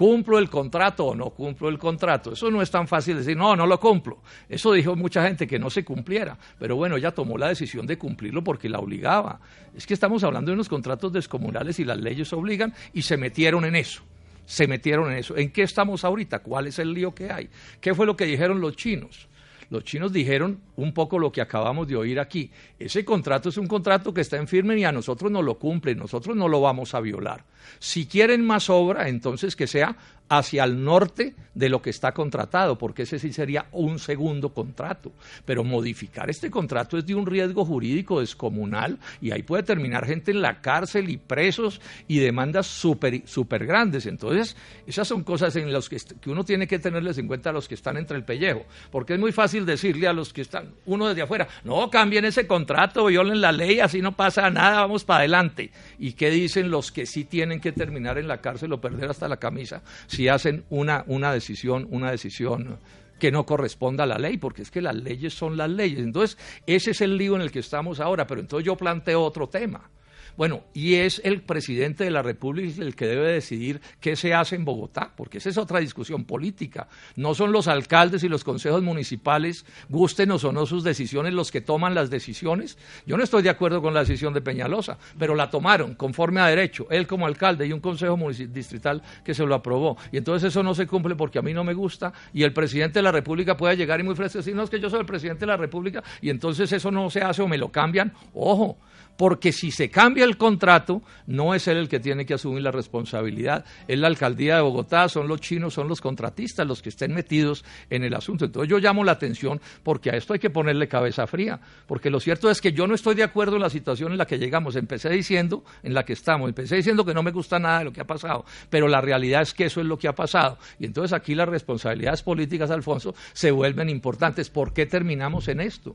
¿Cumplo el contrato o no cumplo el contrato? Eso no es tan fácil decir, no, no lo cumplo. Eso dijo mucha gente que no se cumpliera. Pero bueno, ella tomó la decisión de cumplirlo porque la obligaba. Es que estamos hablando de unos contratos descomunales y las leyes obligan y se metieron en eso. Se metieron en eso. ¿En qué estamos ahorita? ¿Cuál es el lío que hay? ¿Qué fue lo que dijeron los chinos? Los chinos dijeron un poco lo que acabamos de oír aquí. Ese contrato es un contrato que está en firme y a nosotros no lo cumplen, nosotros no lo vamos a violar. Si quieren más obra, entonces que sea hacia el norte de lo que está contratado, porque ese sí sería un segundo contrato. Pero modificar este contrato es de un riesgo jurídico descomunal y ahí puede terminar gente en la cárcel y presos y demandas súper super grandes. Entonces, esas son cosas en las que, uno tiene que tenerles en cuenta a los que están entre el pellejo, porque es muy fácil decirle a los que están, uno desde afuera, no, cambien ese contrato, violen la ley, así no pasa nada, vamos para adelante. ¿Y qué dicen los que sí tienen que terminar en la cárcel o perder hasta la camisa? Hacen una, una decisión, una decisión que no corresponda a la ley, porque es que las leyes son las leyes. Entonces, ese es el lío en el que estamos ahora, pero entonces yo planteo otro tema. Bueno, y es el presidente de la República el que debe decidir qué se hace en Bogotá, porque esa es otra discusión política. No son los alcaldes y los consejos municipales, gustenos o no sus decisiones, los que toman las decisiones. Yo no estoy de acuerdo con la decisión de Peñalosa, pero la tomaron conforme a derecho, él como alcalde y un consejo distrital que se lo aprobó. Y entonces eso no se cumple porque a mí no me gusta y el presidente de la República puede llegar y muy fresco decir, no, es que yo soy el presidente de la República y entonces eso no se hace o me lo cambian. Ojo, porque si se cambia el contrato, no es él el que tiene que asumir la responsabilidad, es la alcaldía de Bogotá, son los chinos, son los contratistas los que estén metidos en el asunto. Entonces yo llamo la atención porque a esto hay que ponerle cabeza fría, porque lo cierto es que yo no estoy de acuerdo en la situación en la que llegamos. Empecé diciendo, en la que estamos, empecé diciendo que no me gusta nada de lo que ha pasado, pero la realidad es que eso es lo que ha pasado. Y entonces aquí las responsabilidades políticas, Alfonso, se vuelven importantes. ¿Por qué terminamos en esto?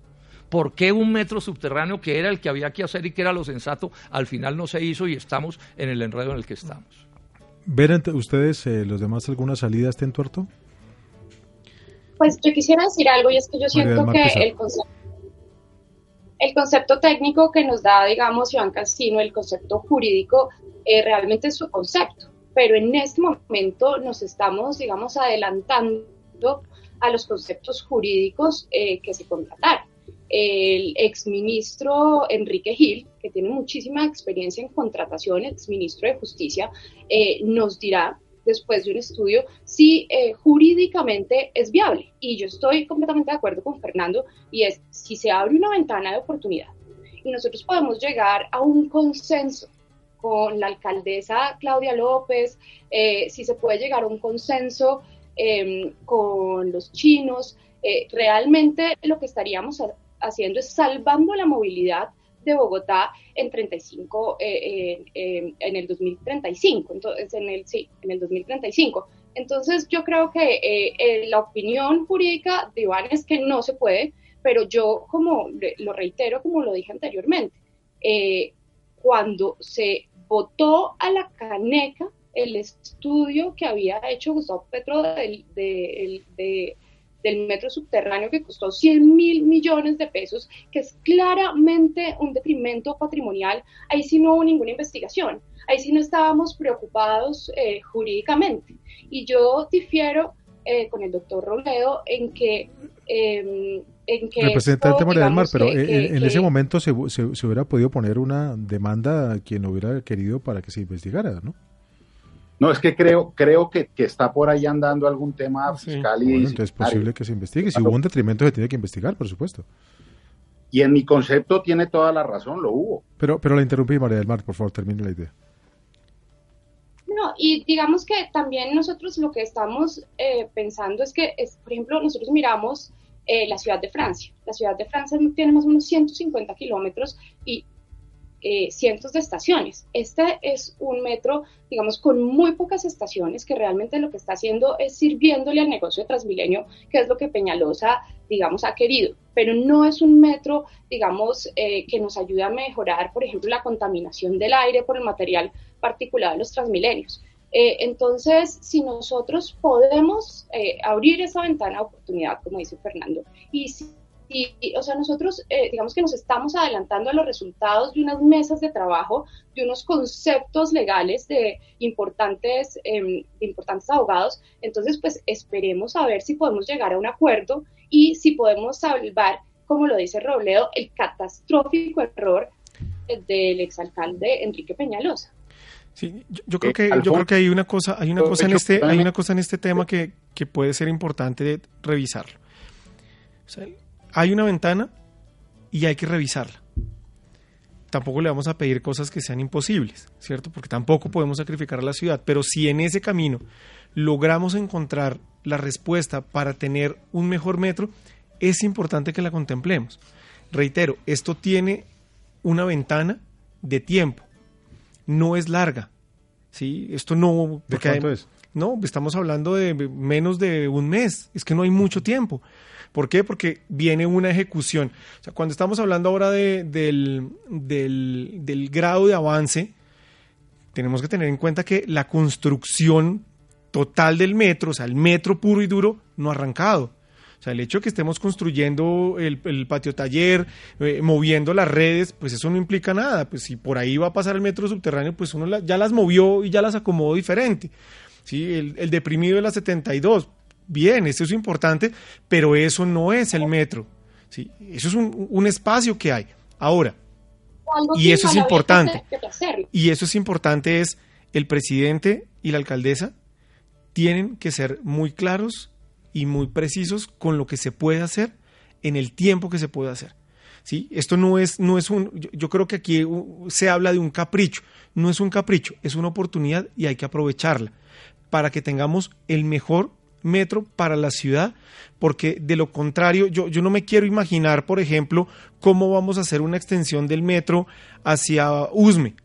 ¿Por qué un metro subterráneo que era el que había que hacer y que era lo sensato, al final no se hizo y estamos en el enredo en el que estamos? ¿Ven ustedes, eh, los demás, alguna salida a este entuerto? Pues yo quisiera decir algo y es que yo siento que el concepto, el concepto técnico que nos da, digamos, Iván Casino, el concepto jurídico, eh, realmente es su concepto. Pero en este momento nos estamos, digamos, adelantando a los conceptos jurídicos eh, que se contrataron el exministro Enrique Gil, que tiene muchísima experiencia en contratación, exministro de Justicia, eh, nos dirá después de un estudio si eh, jurídicamente es viable. Y yo estoy completamente de acuerdo con Fernando, y es si se abre una ventana de oportunidad y nosotros podemos llegar a un consenso con la alcaldesa Claudia López, eh, si se puede llegar a un consenso em, con los chinos, realmente lo que estaríamos haciendo es salvando la movilidad de Bogotá en 35 eh, en el 2035 entonces en el sí en el 2035 entonces yo creo que eh, eh, la opinión jurídica de Iván es que no se puede pero yo como lo reitero como lo dije anteriormente cuando se votó a la caneca el estudio que había hecho Gustavo Petro de del metro subterráneo que costó 100 mil millones de pesos, que es claramente un detrimento patrimonial, ahí sí no hubo ninguna investigación, ahí sí no estábamos preocupados eh, jurídicamente. Y yo difiero eh, con el doctor Robledo en que... Eh, en que Representante María del Mar, pero en ese momento se, se, hubiera podido poner una demanda a quien hubiera querido para que se investigara, ¿no? No, es que creo, creo que, está por ahí andando algún tema fiscal y bueno, entonces es posible que se investigue. Si hubo un detrimento se tiene que investigar, por supuesto. Y en mi concepto tiene toda la razón, lo hubo. Pero, pero la interrumpí, María del Mar, por favor, termine la idea. No, y digamos que también nosotros lo que estamos eh, pensando es que, es, por ejemplo, nosotros miramos eh, la ciudad de Francia. La ciudad de Francia tiene más o menos 150 kilómetros y eh, cientos de estaciones. Este es un metro, digamos, con muy pocas estaciones, que realmente lo que está haciendo es sirviéndole al negocio de Transmilenio, que es lo que Peñalosa, digamos, ha querido. Pero no es un metro, digamos, eh, que nos ayude a mejorar, por ejemplo, la contaminación del aire por el material particulado de los Transmilenios. Eh, entonces, si nosotros podemos abrir esa ventana de oportunidad, como dice Fernando, y si y, o sea, nosotros, eh, digamos que nos estamos adelantando a los resultados de unas mesas de trabajo, de unos conceptos legales de importantes, em, de importantes abogados. Entonces, pues esperemos a ver si podemos llegar a un acuerdo y si podemos salvar, como lo dice Robledo, el catastrófico error del exalcalde Enrique Peñalosa. Sí, yo, creo que yo creo que hay una cosa, hay una cosa en este, hay una cosa en este tema que, que puede ser importante revisarlo. O sea, hay una ventana y hay que revisarla. Tampoco le vamos a pedir cosas que sean imposibles, ¿cierto? Porque tampoco podemos sacrificar a la ciudad. Pero si en ese camino logramos encontrar la respuesta para tener un mejor metro, es importante que la contemplemos. Reitero, esto tiene una ventana de tiempo. No es larga. ¿sí? Esto no... ¿De cuánto es? No, estamos hablando de menos de un mes. Es que no hay mucho tiempo. ¿Por qué? Porque viene una ejecución. O sea, cuando estamos hablando ahora del, grado de avance, tenemos que tener en cuenta que la construcción total del metro, o sea, el metro puro y duro, no ha arrancado. O sea, el hecho de que estemos construyendo el, patio taller, eh, moviendo las redes, pues eso no implica nada. Pues si por ahí va a pasar el metro subterráneo, pues uno ya las movió y ya las acomodó diferente. ¿sí? El, deprimido de la 72, bien, eso es importante, pero eso no es el metro. ¿sí? Eso es un, espacio que hay. Ahora, y eso es importante. Y eso es importante es el presidente y la alcaldesa tienen que ser muy claros y muy precisos con lo que se puede hacer en el tiempo que se puede hacer. ¿Sí? Esto no es, no es un, yo, creo que aquí se habla de un capricho, no es un capricho, es una oportunidad y hay que aprovecharla para que tengamos el mejor metro para la ciudad, porque de lo contrario, yo, yo no me quiero imaginar, por ejemplo, cómo vamos a hacer una extensión del metro hacia Usme,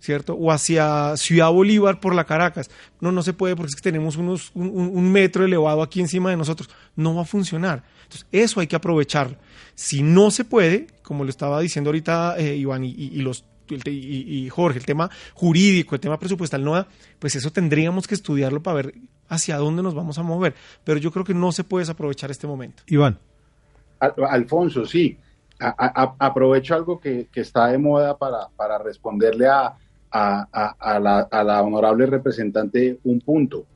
¿cierto? O hacia Ciudad Bolívar por la Caracas. No, no se puede porque es que tenemos unos, un, metro elevado aquí encima de nosotros. No va a funcionar. Entonces, eso hay que aprovecharlo. Si no se puede, como lo estaba diciendo ahorita eh, Iván y, y, Jorge, el tema jurídico, el tema presupuestal, no, pues eso tendríamos que estudiarlo para ver hacia dónde nos vamos a mover. Pero yo creo que no se puede desaprovechar este momento. Iván. Alfonso, sí. aprovecho algo que, que, está de moda para, para responderle a, a, la, honorable representante un punto.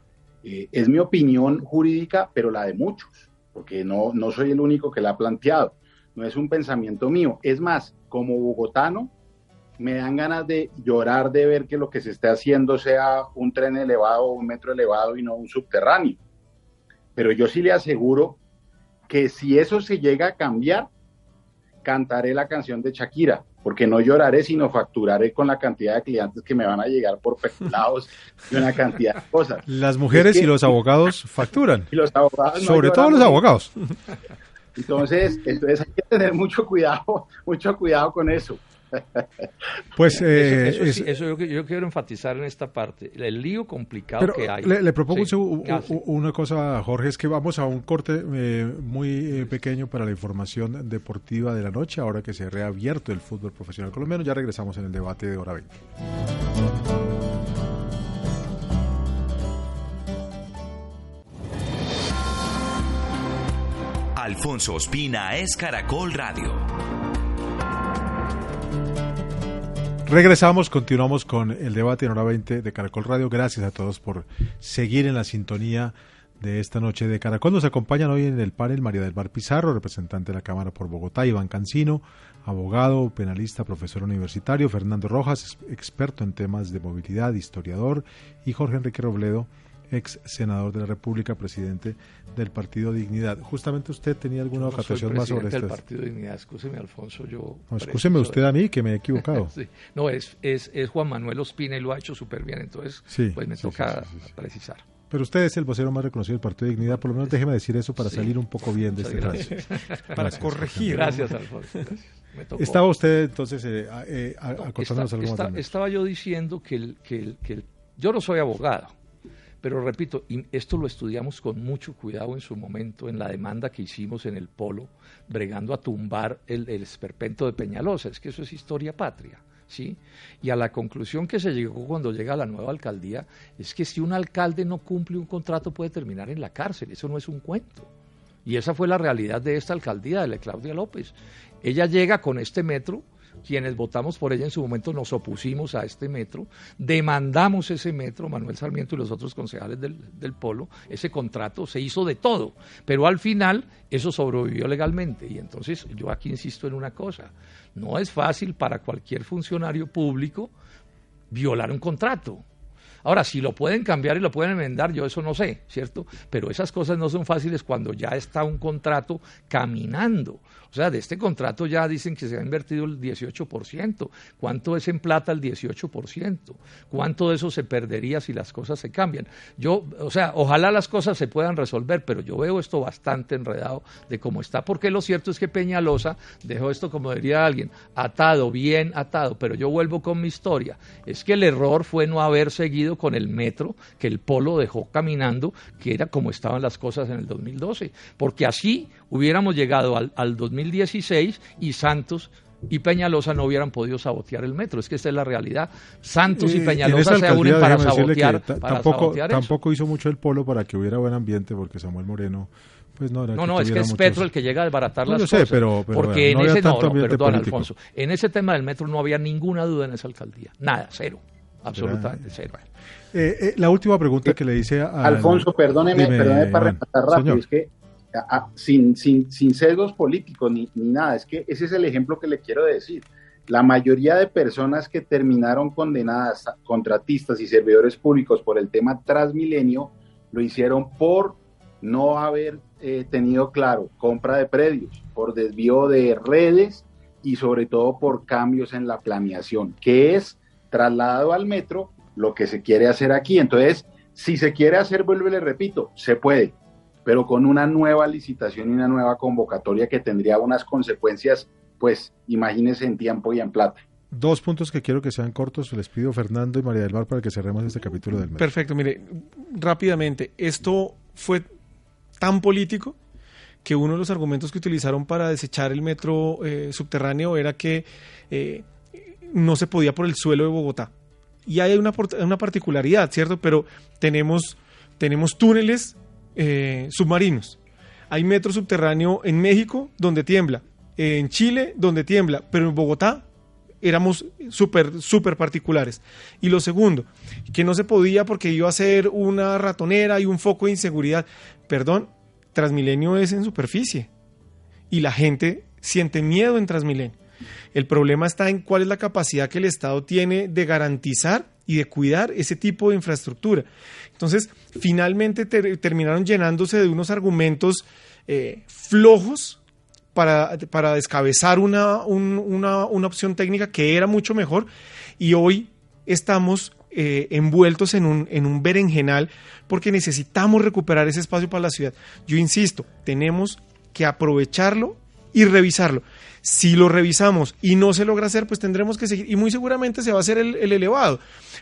Eh, es mi opinión jurídica, pero la de muchos, porque no, no soy el único que la ha planteado. No es un pensamiento mío. Es más, como bogotano, me dan ganas de llorar de ver que lo que se esté haciendo sea un tren elevado o un metro elevado y no un subterráneo. Pero yo sí le aseguro que si eso se llega a cambiar, cantaré la canción de Shakira porque no lloraré, sino facturaré con la cantidad de clientes que me van a llegar por peculados y una cantidad de cosas. Las mujeres y los abogados facturan. Y los abogados Sobre todo los abogados. Entonces, entonces hay que tener mucho cuidado, mucho cuidado con eso. Pues eh, eso, yo, quiero enfatizar en esta parte, el lío complicado que hay. Le, propongo una cosa, Jorge, es que vamos a un corte eh, muy eh, pequeño para la información deportiva de la noche, ahora que se ha reabierto el fútbol profesional colombiano. Ya regresamos en el debate de hora 20. Alfonso Ospina es Caracol Radio. Regresamos, continuamos con el debate en hora 20 de Caracol Radio. Gracias a todos por seguir en la sintonía de esta noche de Caracol. Nos acompañan hoy en el panel María del Bar Pizarro, representante de la Cámara por Bogotá, Iván Cancino, abogado, penalista, profesor universitario, Fernando Rojas, experto en temas de movilidad, historiador, y Jorge Enrique Robledo, ex senador de la República, presidente del Partido Dignidad. Justamente usted tenía alguna ocasión más sobre esto. del Partido Dignidad, escúcheme Alfonso, yo... No, escúcheme usted a mí que me he equivocado. No, es, es, es, Juan Manuel Ospina y lo ha hecho súper bien, entonces pues me toca precisar. Pero usted es el vocero más reconocido del Partido de Dignidad, por lo menos déjeme decir eso para salir un poco bien de este gracias. Para corregir. Gracias, Alfonso. Estaba usted entonces eh, eh, algo Estaba yo diciendo que, el, que, el, que yo no soy abogado, pero repito, esto lo estudiamos con mucho cuidado en su momento, en la demanda que hicimos en el Polo, bregando a tumbar el, esperpento de Peñalosa. Es que eso es historia patria. ¿Sí? Y a la conclusión que se llegó cuando llega la nueva alcaldía es que si un alcalde no cumple un contrato puede terminar en la cárcel, eso no es un cuento. Y esa fue la realidad de esta alcaldía, de la Claudia López. Ella llega con este metro, quienes votamos por ella en su momento nos opusimos a este metro, demandamos ese metro, Manuel Sarmiento y los otros concejales del, del, Polo, ese contrato se hizo de todo, pero al final eso sobrevivió legalmente. Y entonces yo aquí insisto en una cosa, no es fácil para cualquier funcionario público violar un contrato. Ahora, si lo pueden cambiar y lo pueden enmendar, yo eso no sé, ¿cierto? Pero esas cosas no son fáciles cuando ya está un contrato caminando. O sea, de este contrato ya dicen que se ha invertido el 18%. ¿Cuánto es en plata el 18%? ¿Cuánto de eso se perdería si las cosas se cambian? Yo, o sea, ojalá las cosas se puedan resolver, pero yo veo esto bastante enredado de cómo está, porque lo cierto es que Peñalosa dejó esto, como diría alguien, atado, bien atado, pero yo vuelvo con mi historia. Es que el error fue no haber seguido con el metro que el polo dejó caminando, que era como estaban las cosas en el 2012, porque así hubiéramos llegado al, al 2016 y Santos y Peñalosa no hubieran podido sabotear el metro. Es que esta es la realidad. Santos y Peñalosa se unen para sabotear, tampoco, tampoco hizo mucho el polo para que hubiera buen ambiente, porque Samuel Moreno pues no, no, no es que es Petro el que llega a desbaratar las cosas. pero, porque en ese no, perdón, Alfonso, en ese tema del metro no había ninguna duda en esa alcaldía, nada, cero, absolutamente cero. Eh, eh, la última pregunta que le hice a Alfonso, perdóneme, perdóneme para rematar rápido, es que sin, sin, sin sesgos políticos ni, ni nada, es que ese es el ejemplo que le quiero decir. La mayoría de personas que terminaron condenadas, contratistas y servidores públicos por el tema Transmilenio, lo hicieron por no haber eh, tenido claro compra de predios, por desvío de redes y sobre todo por cambios en la planeación, que es trasladado al metro lo que se quiere hacer aquí. Entonces, si se quiere hacer, vuelvo y le repito, se puede, pero con una nueva licitación y una nueva convocatoria que tendría unas consecuencias, pues imagínense en tiempo y en plata. Dos puntos que quiero que sean cortos, les pido Fernando y María del Mar para que cerremos este capítulo del mes. Perfecto, mire, rápidamente, esto fue tan político que uno de los argumentos que utilizaron para desechar el metro eh, subterráneo era que eh, no se podía por el suelo de Bogotá. Y hay una, una particularidad, ¿cierto? Pero tenemos, tenemos túneles eh, submarinos. Hay metro subterráneo en México donde tiembla, en Chile donde tiembla, pero en Bogotá éramos súper, súper particulares. Y lo segundo, que no se podía porque iba a ser una ratonera y un foco de inseguridad. Perdón, Transmilenio es en superficie y la gente siente miedo en Transmilenio. El problema está en cuál es la capacidad que el Estado tiene de garantizar y de cuidar ese tipo de infraestructura. Entonces, finalmente terminaron llenándose de unos argumentos eh, flojos para, para descabezar una, una, una, opción técnica que era mucho mejor y hoy estamos eh, envueltos en un, en un berenjenal porque necesitamos recuperar ese espacio para la ciudad. Yo insisto, tenemos que aprovecharlo y revisarlo. Si lo revisamos y no se logra hacer, pues tendremos que seguir y muy seguramente se va a hacer el, elevado.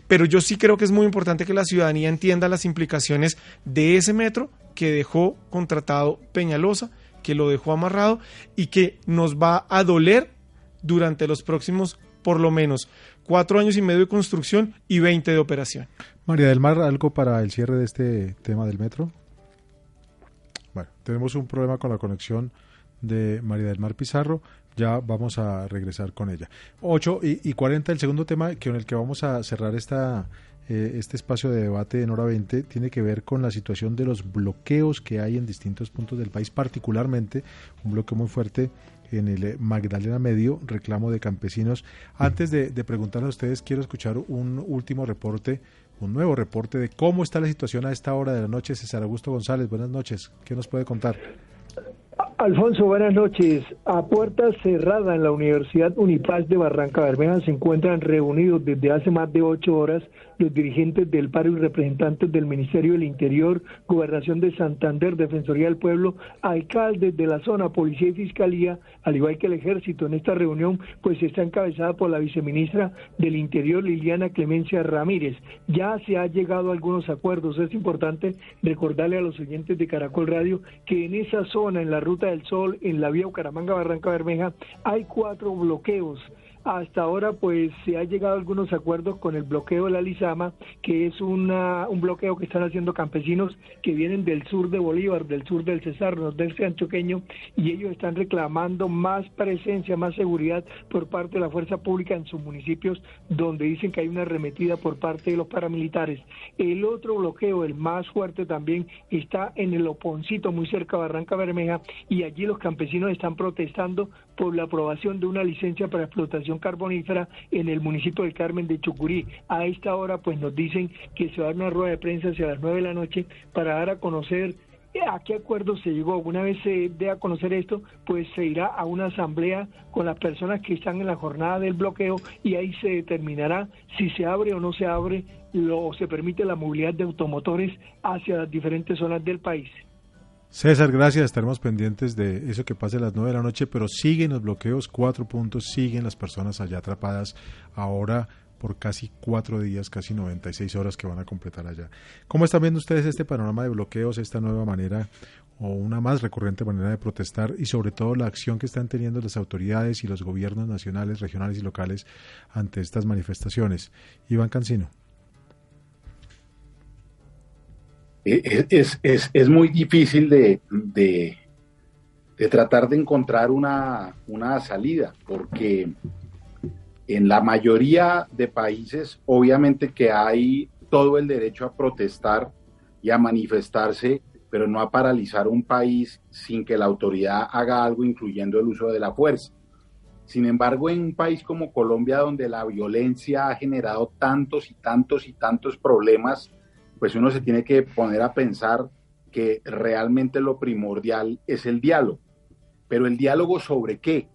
Pero yo sí creo que es muy importante que la ciudadanía entienda las implicaciones de ese metro que dejó contratado Peñalosa, que lo dejó amarrado y que nos va a doler durante los próximos por lo menos cuatro años y medio de construcción y 20 de operación. María del Mar, ¿algo para el cierre de este tema del metro? Bueno, tenemos un problema con la conexión de María del Mar Pizarro ya vamos a regresar con ella. 8 y, y 40, el segundo tema con el que vamos a cerrar esta, eh, este espacio de debate en hora 20 tiene que ver con la situación de los bloqueos que hay en distintos puntos del país, particularmente un bloqueo muy fuerte en el Magdalena Medio, reclamo de campesinos. Antes de, de preguntarle a ustedes, quiero escuchar un último reporte, un nuevo reporte de cómo está la situación a esta hora de la noche. César Augusto González, buenas noches. ¿Qué nos puede contar? Alfonso, buenas noches. A puerta cerrada en la Universidad Unipaz de Barranca Bermeja se encuentran reunidos desde hace más de ocho horas los dirigentes del paro y representantes del Ministerio del Interior, Gobernación de Santander, Defensoría del Pueblo, alcaldes de la zona, Policía y Fiscalía, al igual que el Ejército. En esta reunión, pues está encabezada por la viceministra del Interior, Liliana Clemencia Ramírez. Ya se ha llegado a algunos acuerdos. Es importante recordarle a los oyentes de Caracol Radio que en esa zona, en la Ruta del Sol, en la vía Bucaramanga-Barranca Bermeja, hay cuatro bloqueos hasta ahora, pues se ha llegado a algunos acuerdos con el bloqueo de la Lizama, que es una, un bloqueo que están haciendo campesinos que vienen del sur de Bolívar, del sur del Cesar, nordeste antioqueño, y ellos están reclamando más presencia, más seguridad por parte de la fuerza pública en sus municipios, donde dicen que hay una arremetida por parte de los paramilitares. El otro bloqueo, el más fuerte también, está en el Oponcito, muy cerca de Barranca Bermeja, y allí los campesinos están protestando por la aprobación de una licencia para explotación carbonífera en el municipio del Carmen de Chucurí. A esta hora pues nos dicen que se va a dar una rueda de prensa hacia las nueve de la noche para dar a conocer ¿A qué acuerdo se llegó? Una vez se dé a conocer esto, pues se irá a una asamblea con las personas que están en la jornada del bloqueo y ahí se determinará si se abre o no se abre o se permite la movilidad de automotores hacia las diferentes zonas del país. César, gracias. Estaremos pendientes de eso que pase a las nueve de la noche, pero siguen los bloqueos, cuatro puntos, siguen las personas allá atrapadas ahora por casi cuatro días, casi 96 horas que van a completar allá. ¿Cómo están viendo ustedes este panorama de bloqueos, esta nueva manera o una más recurrente manera de protestar y sobre todo la acción que están teniendo las autoridades y los gobiernos nacionales, regionales y locales ante estas manifestaciones? Iván Cancino. Es, es, es muy difícil de, de, tratar de encontrar una, una salida, porque en la mayoría de países, obviamente que hay todo el derecho a protestar y a manifestarse, pero no a paralizar un país sin que la autoridad haga algo, incluyendo el uso de la fuerza. Sin embargo, en un país como Colombia, donde la violencia ha generado tantos y tantos y tantos problemas, pues uno se tiene que poner a pensar que realmente lo primordial es el diálogo. Pero el diálogo sobre qué?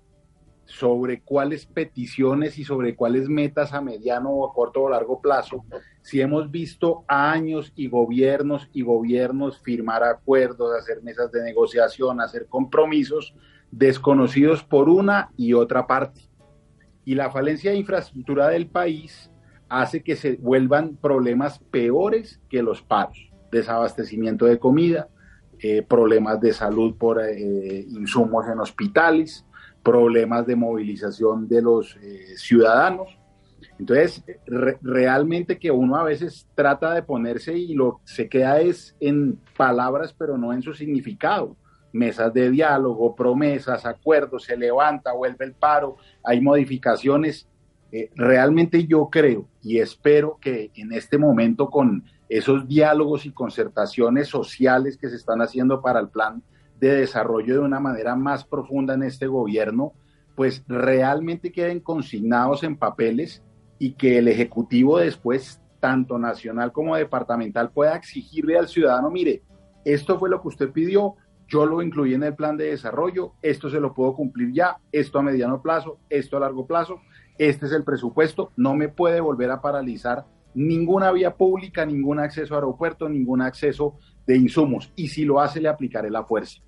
Sobre cuáles peticiones y sobre cuáles metas a mediano o a corto o largo plazo. Si hemos visto años y gobiernos y gobiernos firmar acuerdos, hacer mesas de negociación, hacer compromisos desconocidos por una y otra parte. Y la falencia de infraestructura del país hace que se vuelvan problemas peores que los paros, desabastecimiento de comida, eh, problemas de salud por eh, insumos en hospitales, problemas de movilización de los eh, ciudadanos. Entonces, realmente que uno a veces trata de ponerse y lo se queda es en palabras, pero no en su significado. Mesas de diálogo, promesas, acuerdos, se levanta, vuelve el paro, hay modificaciones eh, realmente yo creo y espero que en este momento con esos diálogos y concertaciones sociales que se están haciendo para el plan de desarrollo de una manera más profunda en este gobierno, pues realmente queden consignados en papeles y que el Ejecutivo después, tanto nacional como departamental, pueda exigirle al ciudadano, mire, esto fue lo que usted pidió, yo lo incluí en el plan de desarrollo, esto se lo puedo cumplir ya, esto a mediano plazo, esto a largo plazo, este es el presupuesto, no me puede volver a paralizar ninguna vía pública, ningún acceso a aeropuerto, ningún acceso de insumos. Y si lo hace, le aplicaré la fuerza.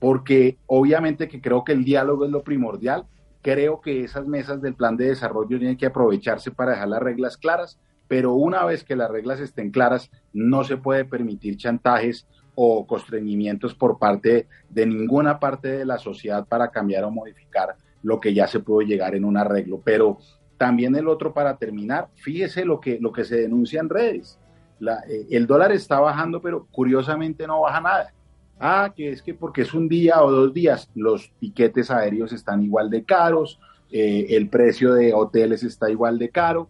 Porque obviamente que creo que el diálogo es lo primordial. Creo que esas mesas del plan de desarrollo tienen que aprovecharse para dejar las reglas claras, pero una vez que las reglas estén claras, no se puede permitir chantajes o constreñimientos por parte de ninguna parte de la sociedad para cambiar o modificar lo que ya se pudo llegar en un arreglo. Pero también el otro para terminar, fíjese lo que, lo que se denuncia en redes. Eh, el dólar está bajando, pero curiosamente no baja nada. Ah, que es que porque es un día o dos días, los tiquetes aéreos están igual de caros, eh, el precio de hoteles está igual de caro.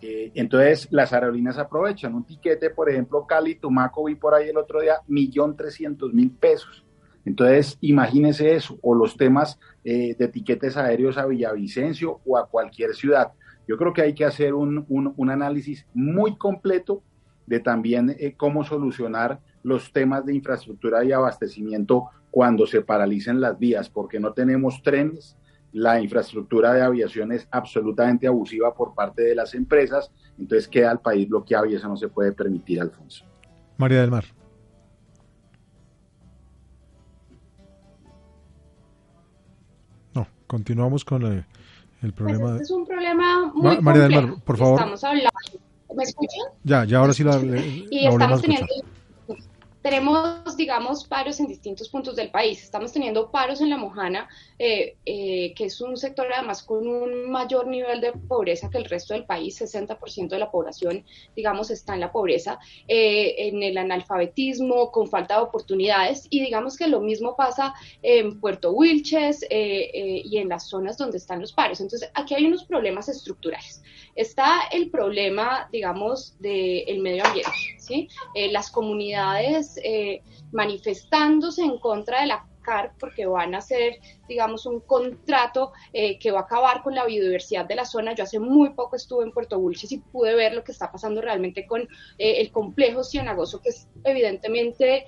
Eh, entonces las aerolíneas aprovechan un tiquete, por ejemplo, Cali, Tumaco, vi por ahí el otro día, millón trescientos mil pesos. Entonces, imagínese eso, o los temas eh, de etiquetes aéreos a Villavicencio o a cualquier ciudad. Yo creo que hay que hacer un, análisis muy completo de también eh, cómo solucionar los temas de infraestructura y abastecimiento cuando se paralicen las vías, porque no tenemos trenes, la infraestructura de aviación es absolutamente abusiva por parte de las empresas, entonces queda el país bloqueado y eso no se puede permitir, Alfonso. María del Mar. Continuamos con el, pues problema. este es un problema muy María del Mar, por favor. Estamos hablando. ¿Me escuchan? Ya, ya ahora sí la, y estamos teniendo tenemos, digamos, paros en distintos puntos del país. Estamos teniendo paros en La Mojana, eh, eh, que es un sector además con un mayor nivel de pobreza que el resto del país. 60% de la población, digamos, está en la pobreza, eh, en el analfabetismo, con falta de oportunidades. Y digamos que lo mismo pasa en Puerto Wilches y en las zonas donde están los paros. Entonces, aquí hay unos problemas estructurales. Está el problema, digamos, del medio ambiente, ¿sí? las comunidades eh, manifestándose en contra de la CAR porque van a hacer, digamos, un contrato eh, que va a acabar con la biodiversidad de la zona. Yo hace muy poco estuve en Puerto Bulches y pude ver lo que está pasando realmente con eh, el complejo cianagoso, que es evidentemente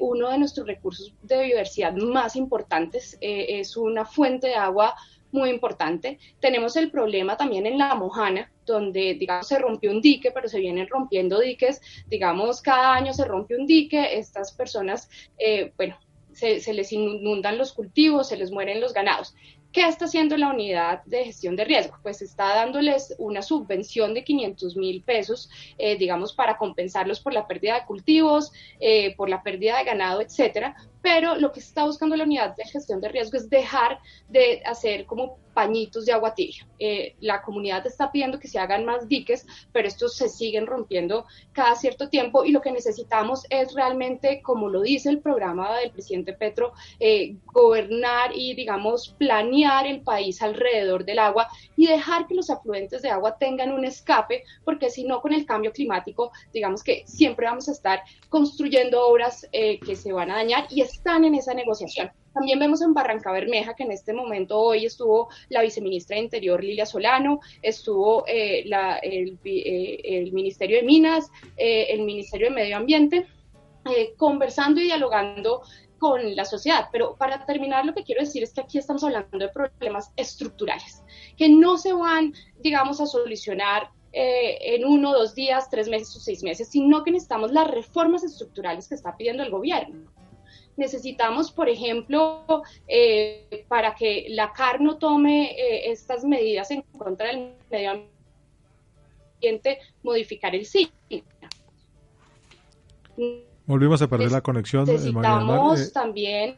uno de nuestros recursos de biodiversidad más importantes. es una fuente de agua muy importante. Tenemos el problema también en La Mojana, donde, digamos, se rompió un dique, pero se vienen rompiendo diques, digamos, cada año se rompe un dique, estas personas, eh, bueno, se, les inundan los cultivos, se les mueren los ganados. ¿Qué está haciendo la unidad de gestión de riesgo? Pues está dándoles una subvención de 500 mil pesos, eh, digamos, para compensarlos por la pérdida de cultivos, eh, por la pérdida de ganado, etcétera. Pero lo que está buscando la unidad de gestión de riesgo es dejar de hacer como pañitos de agua tibia. Eh, la comunidad está pidiendo que se hagan más diques, pero estos se siguen rompiendo cada cierto tiempo y lo que necesitamos es realmente, como lo dice el programa del presidente Petro, gobernar y, digamos, planear el país alrededor del agua y dejar que los afluentes de agua tengan un escape, porque si no, con el cambio climático, digamos que siempre vamos a estar construyendo obras eh, que se van a dañar y están en esa negociación. También vemos en Barranca Bermeja que en este momento hoy estuvo la viceministra de Interior Lilia Solano, estuvo eh, la, el, eh, Ministerio de Minas, el Ministerio de Medio Ambiente, conversando y dialogando con la sociedad. Pero para terminar, lo que quiero decir es que aquí estamos hablando de problemas estructurales, que no se van, digamos, a solucionar eh, en uno, dos días, tres meses o seis meses, sino que necesitamos las reformas estructurales que está pidiendo el gobierno. Necesitamos, por ejemplo, eh, para que la CAR no tome eh, estas medidas en contra del medio ambiente, modificar el SIGA Volvimos a perder la conexión. Eh, necesitamos eh, también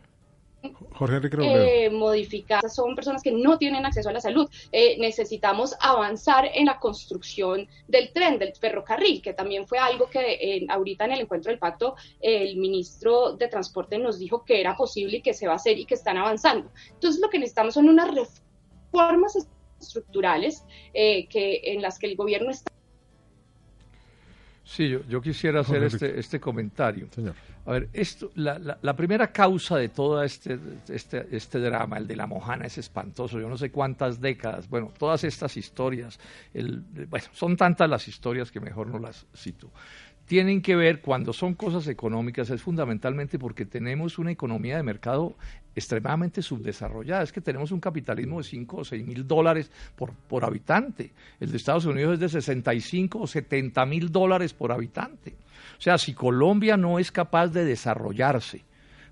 Jorge eh, modificar. Son personas que no tienen acceso a la salud. necesitamos avanzar en la construcción del tren, del ferrocarril, que también fue algo que ahorita en el encuentro del pacto el ministro de Transporte nos dijo que era posible y que se va a hacer y que están avanzando. Entonces lo que necesitamos son unas reformas estructurales que en las que el gobierno está Sí, yo, quisiera hacer este, este comentario. A ver, esto, la, la, primera causa de todo este, este, este drama, el de la mojana, es espantoso. Yo no sé cuántas décadas, bueno, todas estas historias, el, bueno, son tantas las historias que mejor no las cito tienen que ver cuando son cosas económicas es fundamentalmente porque tenemos una economía de mercado extremadamente subdesarrollada. Es que tenemos un capitalismo de 5 o 6 mil dólares por, por habitante. El de Estados Unidos es de 65 o 70 mil dólares por habitante. O sea, si Colombia no es capaz de desarrollarse,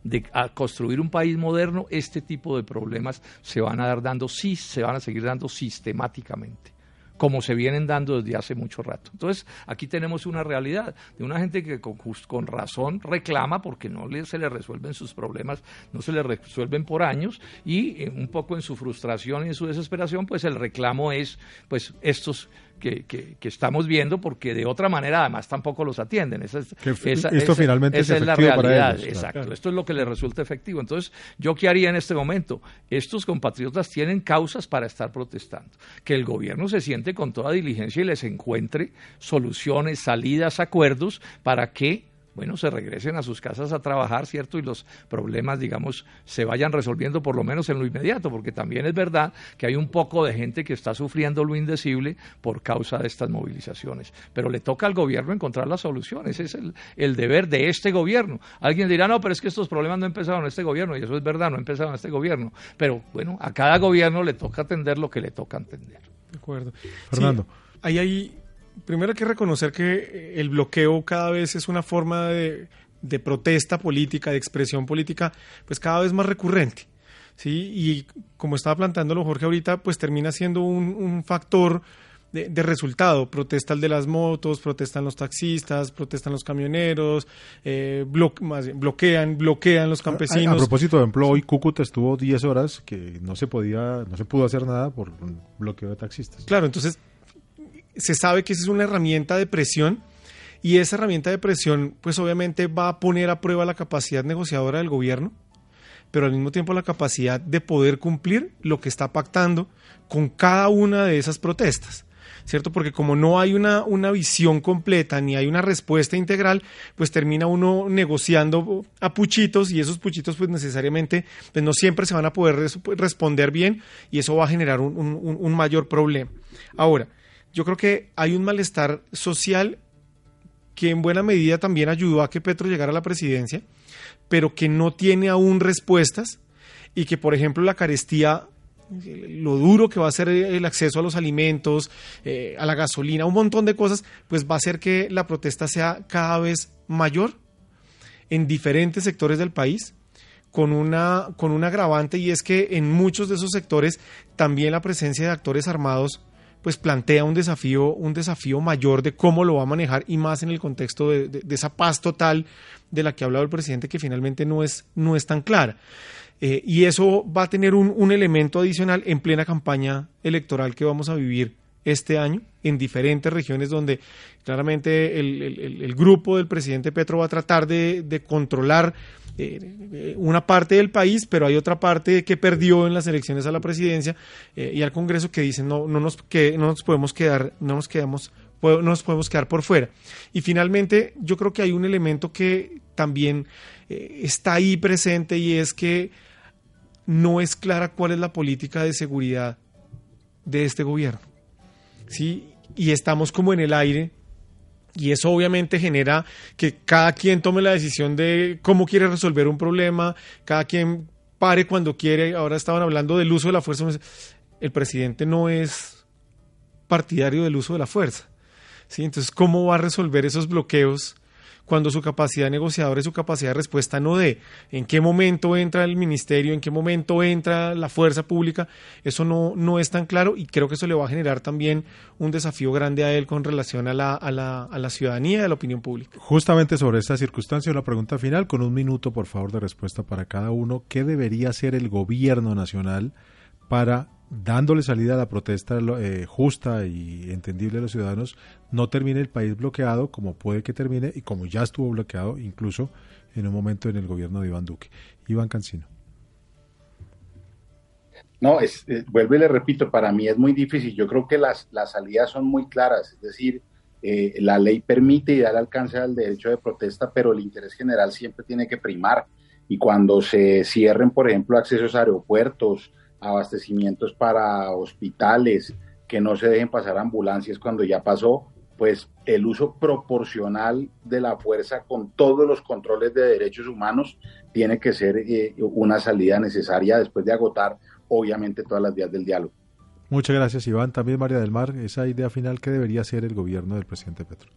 de construir un país moderno, este tipo de problemas se van a dar dando, sí, se van a seguir dando sistemáticamente como se vienen dando desde hace mucho rato. Entonces, aquí tenemos una realidad de una gente que con, razón reclama porque no se le resuelven sus problemas, no se le resuelven por años y eh, un poco en su frustración y en su desesperación, pues el reclamo es, pues estos que, que, estamos viendo porque de otra manera además tampoco los atienden. Esa es, esto finalmente es, la realidad. Exacto, esto es lo que les resulta efectivo. Entonces, ¿yo qué haría en este momento? Estos compatriotas tienen causas para estar protestando. Que el gobierno se siente con toda diligencia y les encuentre soluciones, salidas, acuerdos para que bueno, se regresen a sus casas a trabajar, ¿cierto? Y los problemas, digamos, se vayan resolviendo por lo menos en lo inmediato, porque también es verdad que hay un poco de gente que está sufriendo lo indecible por causa de estas movilizaciones. Pero le toca al gobierno encontrar las soluciones, ese es el, deber de este gobierno. Alguien dirá, no, pero es que estos problemas no empezaron en este gobierno, y eso es verdad, no empezaron en este gobierno. Pero bueno, a cada gobierno le toca atender lo que le toca entender. De acuerdo. Fernando. ahí hay primero hay que reconocer que el bloqueo cada vez es una forma de, protesta política, de expresión política, pues cada vez más recurrente. ¿sí? Y como estaba planteándolo Jorge ahorita, pues termina siendo un, factor de, resultado. Protesta el de las motos, protestan los taxistas, protestan los camioneros, eh, bloquean, bloquean los campesinos. A, propósito de empleo, hoy Cúcuta estuvo 10 horas que no se podía, no se pudo hacer nada por un bloqueo de taxistas. Claro, entonces se sabe que esa es una herramienta de presión y esa herramienta de presión pues obviamente va a poner a prueba la capacidad negociadora del gobierno, pero al mismo tiempo la capacidad de poder cumplir lo que está pactando con cada una de esas protestas. ¿Cierto? Porque como no hay una, una visión completa ni hay una respuesta integral, pues termina uno negociando a puchitos y esos puchitos pues necesariamente pues no siempre se van a poder responder bien y eso va a generar un, un mayor problema. Ahora, yo creo que hay un malestar social que en buena medida también ayudó a que Petro llegara a la presidencia, pero que no tiene aún respuestas y que, por ejemplo, la carestía, lo duro que va a ser el acceso a los alimentos, eh, a la gasolina, un montón de cosas, pues va a hacer que la protesta sea cada vez mayor en diferentes sectores del país con una, con un agravante y es que en muchos de esos sectores también la presencia de actores armados pues plantea un desafío, un desafío mayor de cómo lo va a manejar y más en el contexto de, esa paz total de la que ha hablado el presidente que finalmente no es, no es tan clara. Eh, y eso va a tener un, un, elemento adicional en plena campaña electoral que vamos a vivir este año en diferentes regiones donde claramente el, el, el grupo del presidente Petro va a tratar de, de controlar eh, una parte del país, pero hay otra parte que perdió en las elecciones a la presidencia eh, y al Congreso que dicen no, no, nos, que, no nos podemos quedar, no nos quedamos no nos podemos quedar por fuera. Y finalmente, yo creo que hay un elemento que también eh, está ahí presente y es que no es clara cuál es la política de seguridad de este gobierno. ¿sí? Y estamos como en el aire y eso obviamente genera que cada quien tome la decisión de cómo quiere resolver un problema, cada quien pare cuando quiere. Ahora estaban hablando del uso de la fuerza. El presidente no es partidario del uso de la fuerza. ¿sí? Entonces, ¿cómo va a resolver esos bloqueos cuando su capacidad negociadora y su capacidad de respuesta no dé. ¿En qué momento entra el ministerio? ¿En qué momento entra la fuerza pública? Eso no, no es tan claro y creo que eso le va a generar también un desafío grande a él con relación a la, a la, a la ciudadanía y a la opinión pública. Justamente sobre esta circunstancia, la pregunta final, con un minuto por favor de respuesta para cada uno. ¿Qué debería hacer el gobierno nacional para dándole salida a la protesta eh, justa y entendible a los ciudadanos, no termine el país bloqueado como puede que termine y como ya estuvo bloqueado incluso en un momento en el gobierno de Iván Duque. Iván Cancino. No, es, eh, vuelvo y le repito, para mí es muy difícil. Yo creo que las, las salidas son muy claras, es decir, eh, la ley permite y da alcance al derecho de protesta, pero el interés general siempre tiene que primar. Y cuando se cierren, por ejemplo, accesos a aeropuertos, abastecimientos para hospitales, que no se dejen pasar ambulancias cuando ya pasó, pues el uso proporcional de la fuerza con todos los controles de derechos humanos tiene que ser eh, una salida necesaria después de agotar, obviamente, todas las vías del diálogo. Muchas gracias, Iván. También María del Mar, esa idea final que debería ser el gobierno del presidente Petro.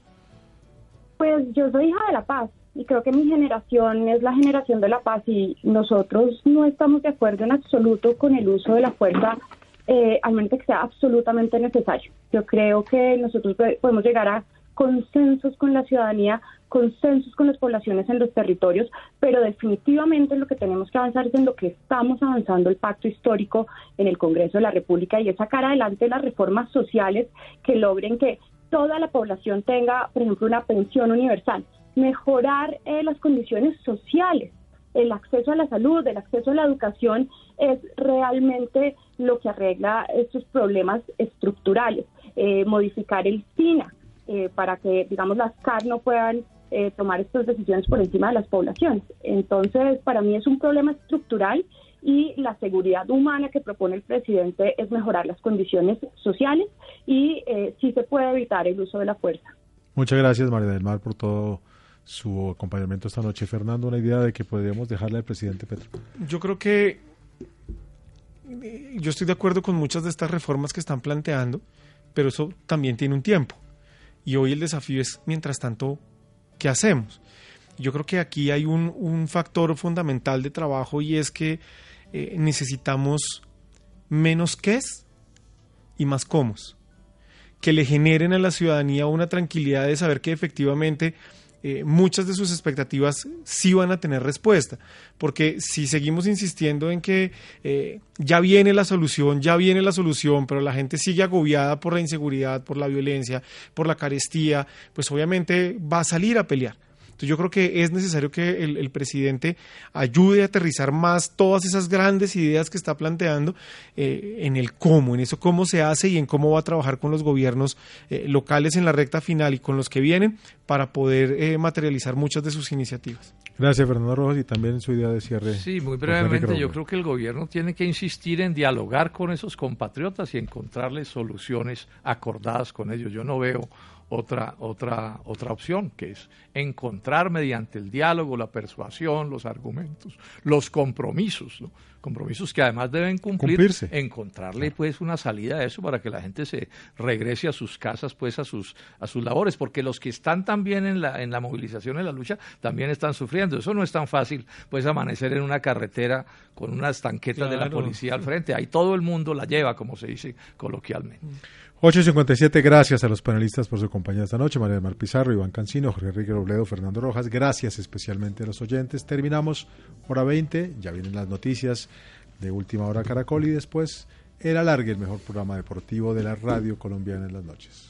Pues yo soy hija de la paz y creo que mi generación es la generación de la paz y nosotros no estamos de acuerdo en absoluto con el uso de la fuerza, eh, al menos que sea absolutamente necesario. Yo creo que nosotros podemos llegar a consensos con la ciudadanía, consensos con las poblaciones en los territorios, pero definitivamente lo que tenemos que avanzar es en lo que estamos avanzando el pacto histórico en el Congreso de la República y es sacar adelante las reformas sociales que logren que toda la población tenga, por ejemplo, una pensión universal mejorar eh, las condiciones sociales. El acceso a la salud, el acceso a la educación es realmente lo que arregla estos problemas estructurales. Eh, modificar el SINA eh, para que, digamos, las CAR no puedan tomar estas decisiones por encima de las poblaciones. Entonces, para mí es un problema estructural y la seguridad humana que propone el presidente es mejorar las condiciones sociales y sí se puede evitar el uso de la fuerza. Muchas gracias, María del Mar, por todo su acompañamiento esta noche. Fernando, una idea de que podríamos dejarle al presidente Petro. Yo creo que yo estoy de acuerdo con muchas de estas reformas que están planteando, pero eso también tiene un tiempo. Y hoy el desafío es, mientras tanto, ¿qué hacemos? Yo creo que aquí hay un, un factor fundamental de trabajo y es que eh, necesitamos menos qués y más cómo. Que le generen a la ciudadanía una tranquilidad de saber que efectivamente eh, muchas de sus expectativas sí van a tener respuesta. Porque si seguimos insistiendo en que eh, ya viene la solución, ya viene la solución, pero la gente sigue agobiada por la inseguridad, por la violencia, por la carestía, pues obviamente va a salir a pelear. Entonces yo creo que es necesario que el, presidente ayude a aterrizar más todas esas grandes ideas que está planteando eh, en el cómo, en eso cómo se hace y en cómo va a trabajar con los gobiernos eh, locales en la recta final y con los que vienen para poder eh, materializar muchas de sus iniciativas. Gracias, Fernando Rojas, y también su idea de cierre. Sí, muy brevemente, yo creo que el gobierno tiene que insistir en dialogar con esos compatriotas y encontrarles soluciones acordadas con ellos. Yo no veo otra, otra, otra opción, que es encontrar mediante el diálogo, la persuasión, los argumentos, los compromisos, ¿no? compromisos que además deben cumplir, Cumplirse. encontrarle pues una salida a eso para que la gente se regrese a sus casas, pues a sus a sus labores, porque los que están también en la en la movilización, en la lucha, también están sufriendo. Eso no es tan fácil, pues amanecer en una carretera con unas tanquetas de la policía al frente. Ahí todo el mundo la lleva, como se dice coloquialmente. 8.57, gracias a los panelistas por su compañía esta noche, María del Mar Pizarro, Iván Cancino, Jorge Enrique Robledo, Fernando Rojas, gracias especialmente a los oyentes. Terminamos hora 20, ya vienen las noticias de Última Hora Caracol y después el alargue, el mejor programa deportivo de la radio colombiana en las noches.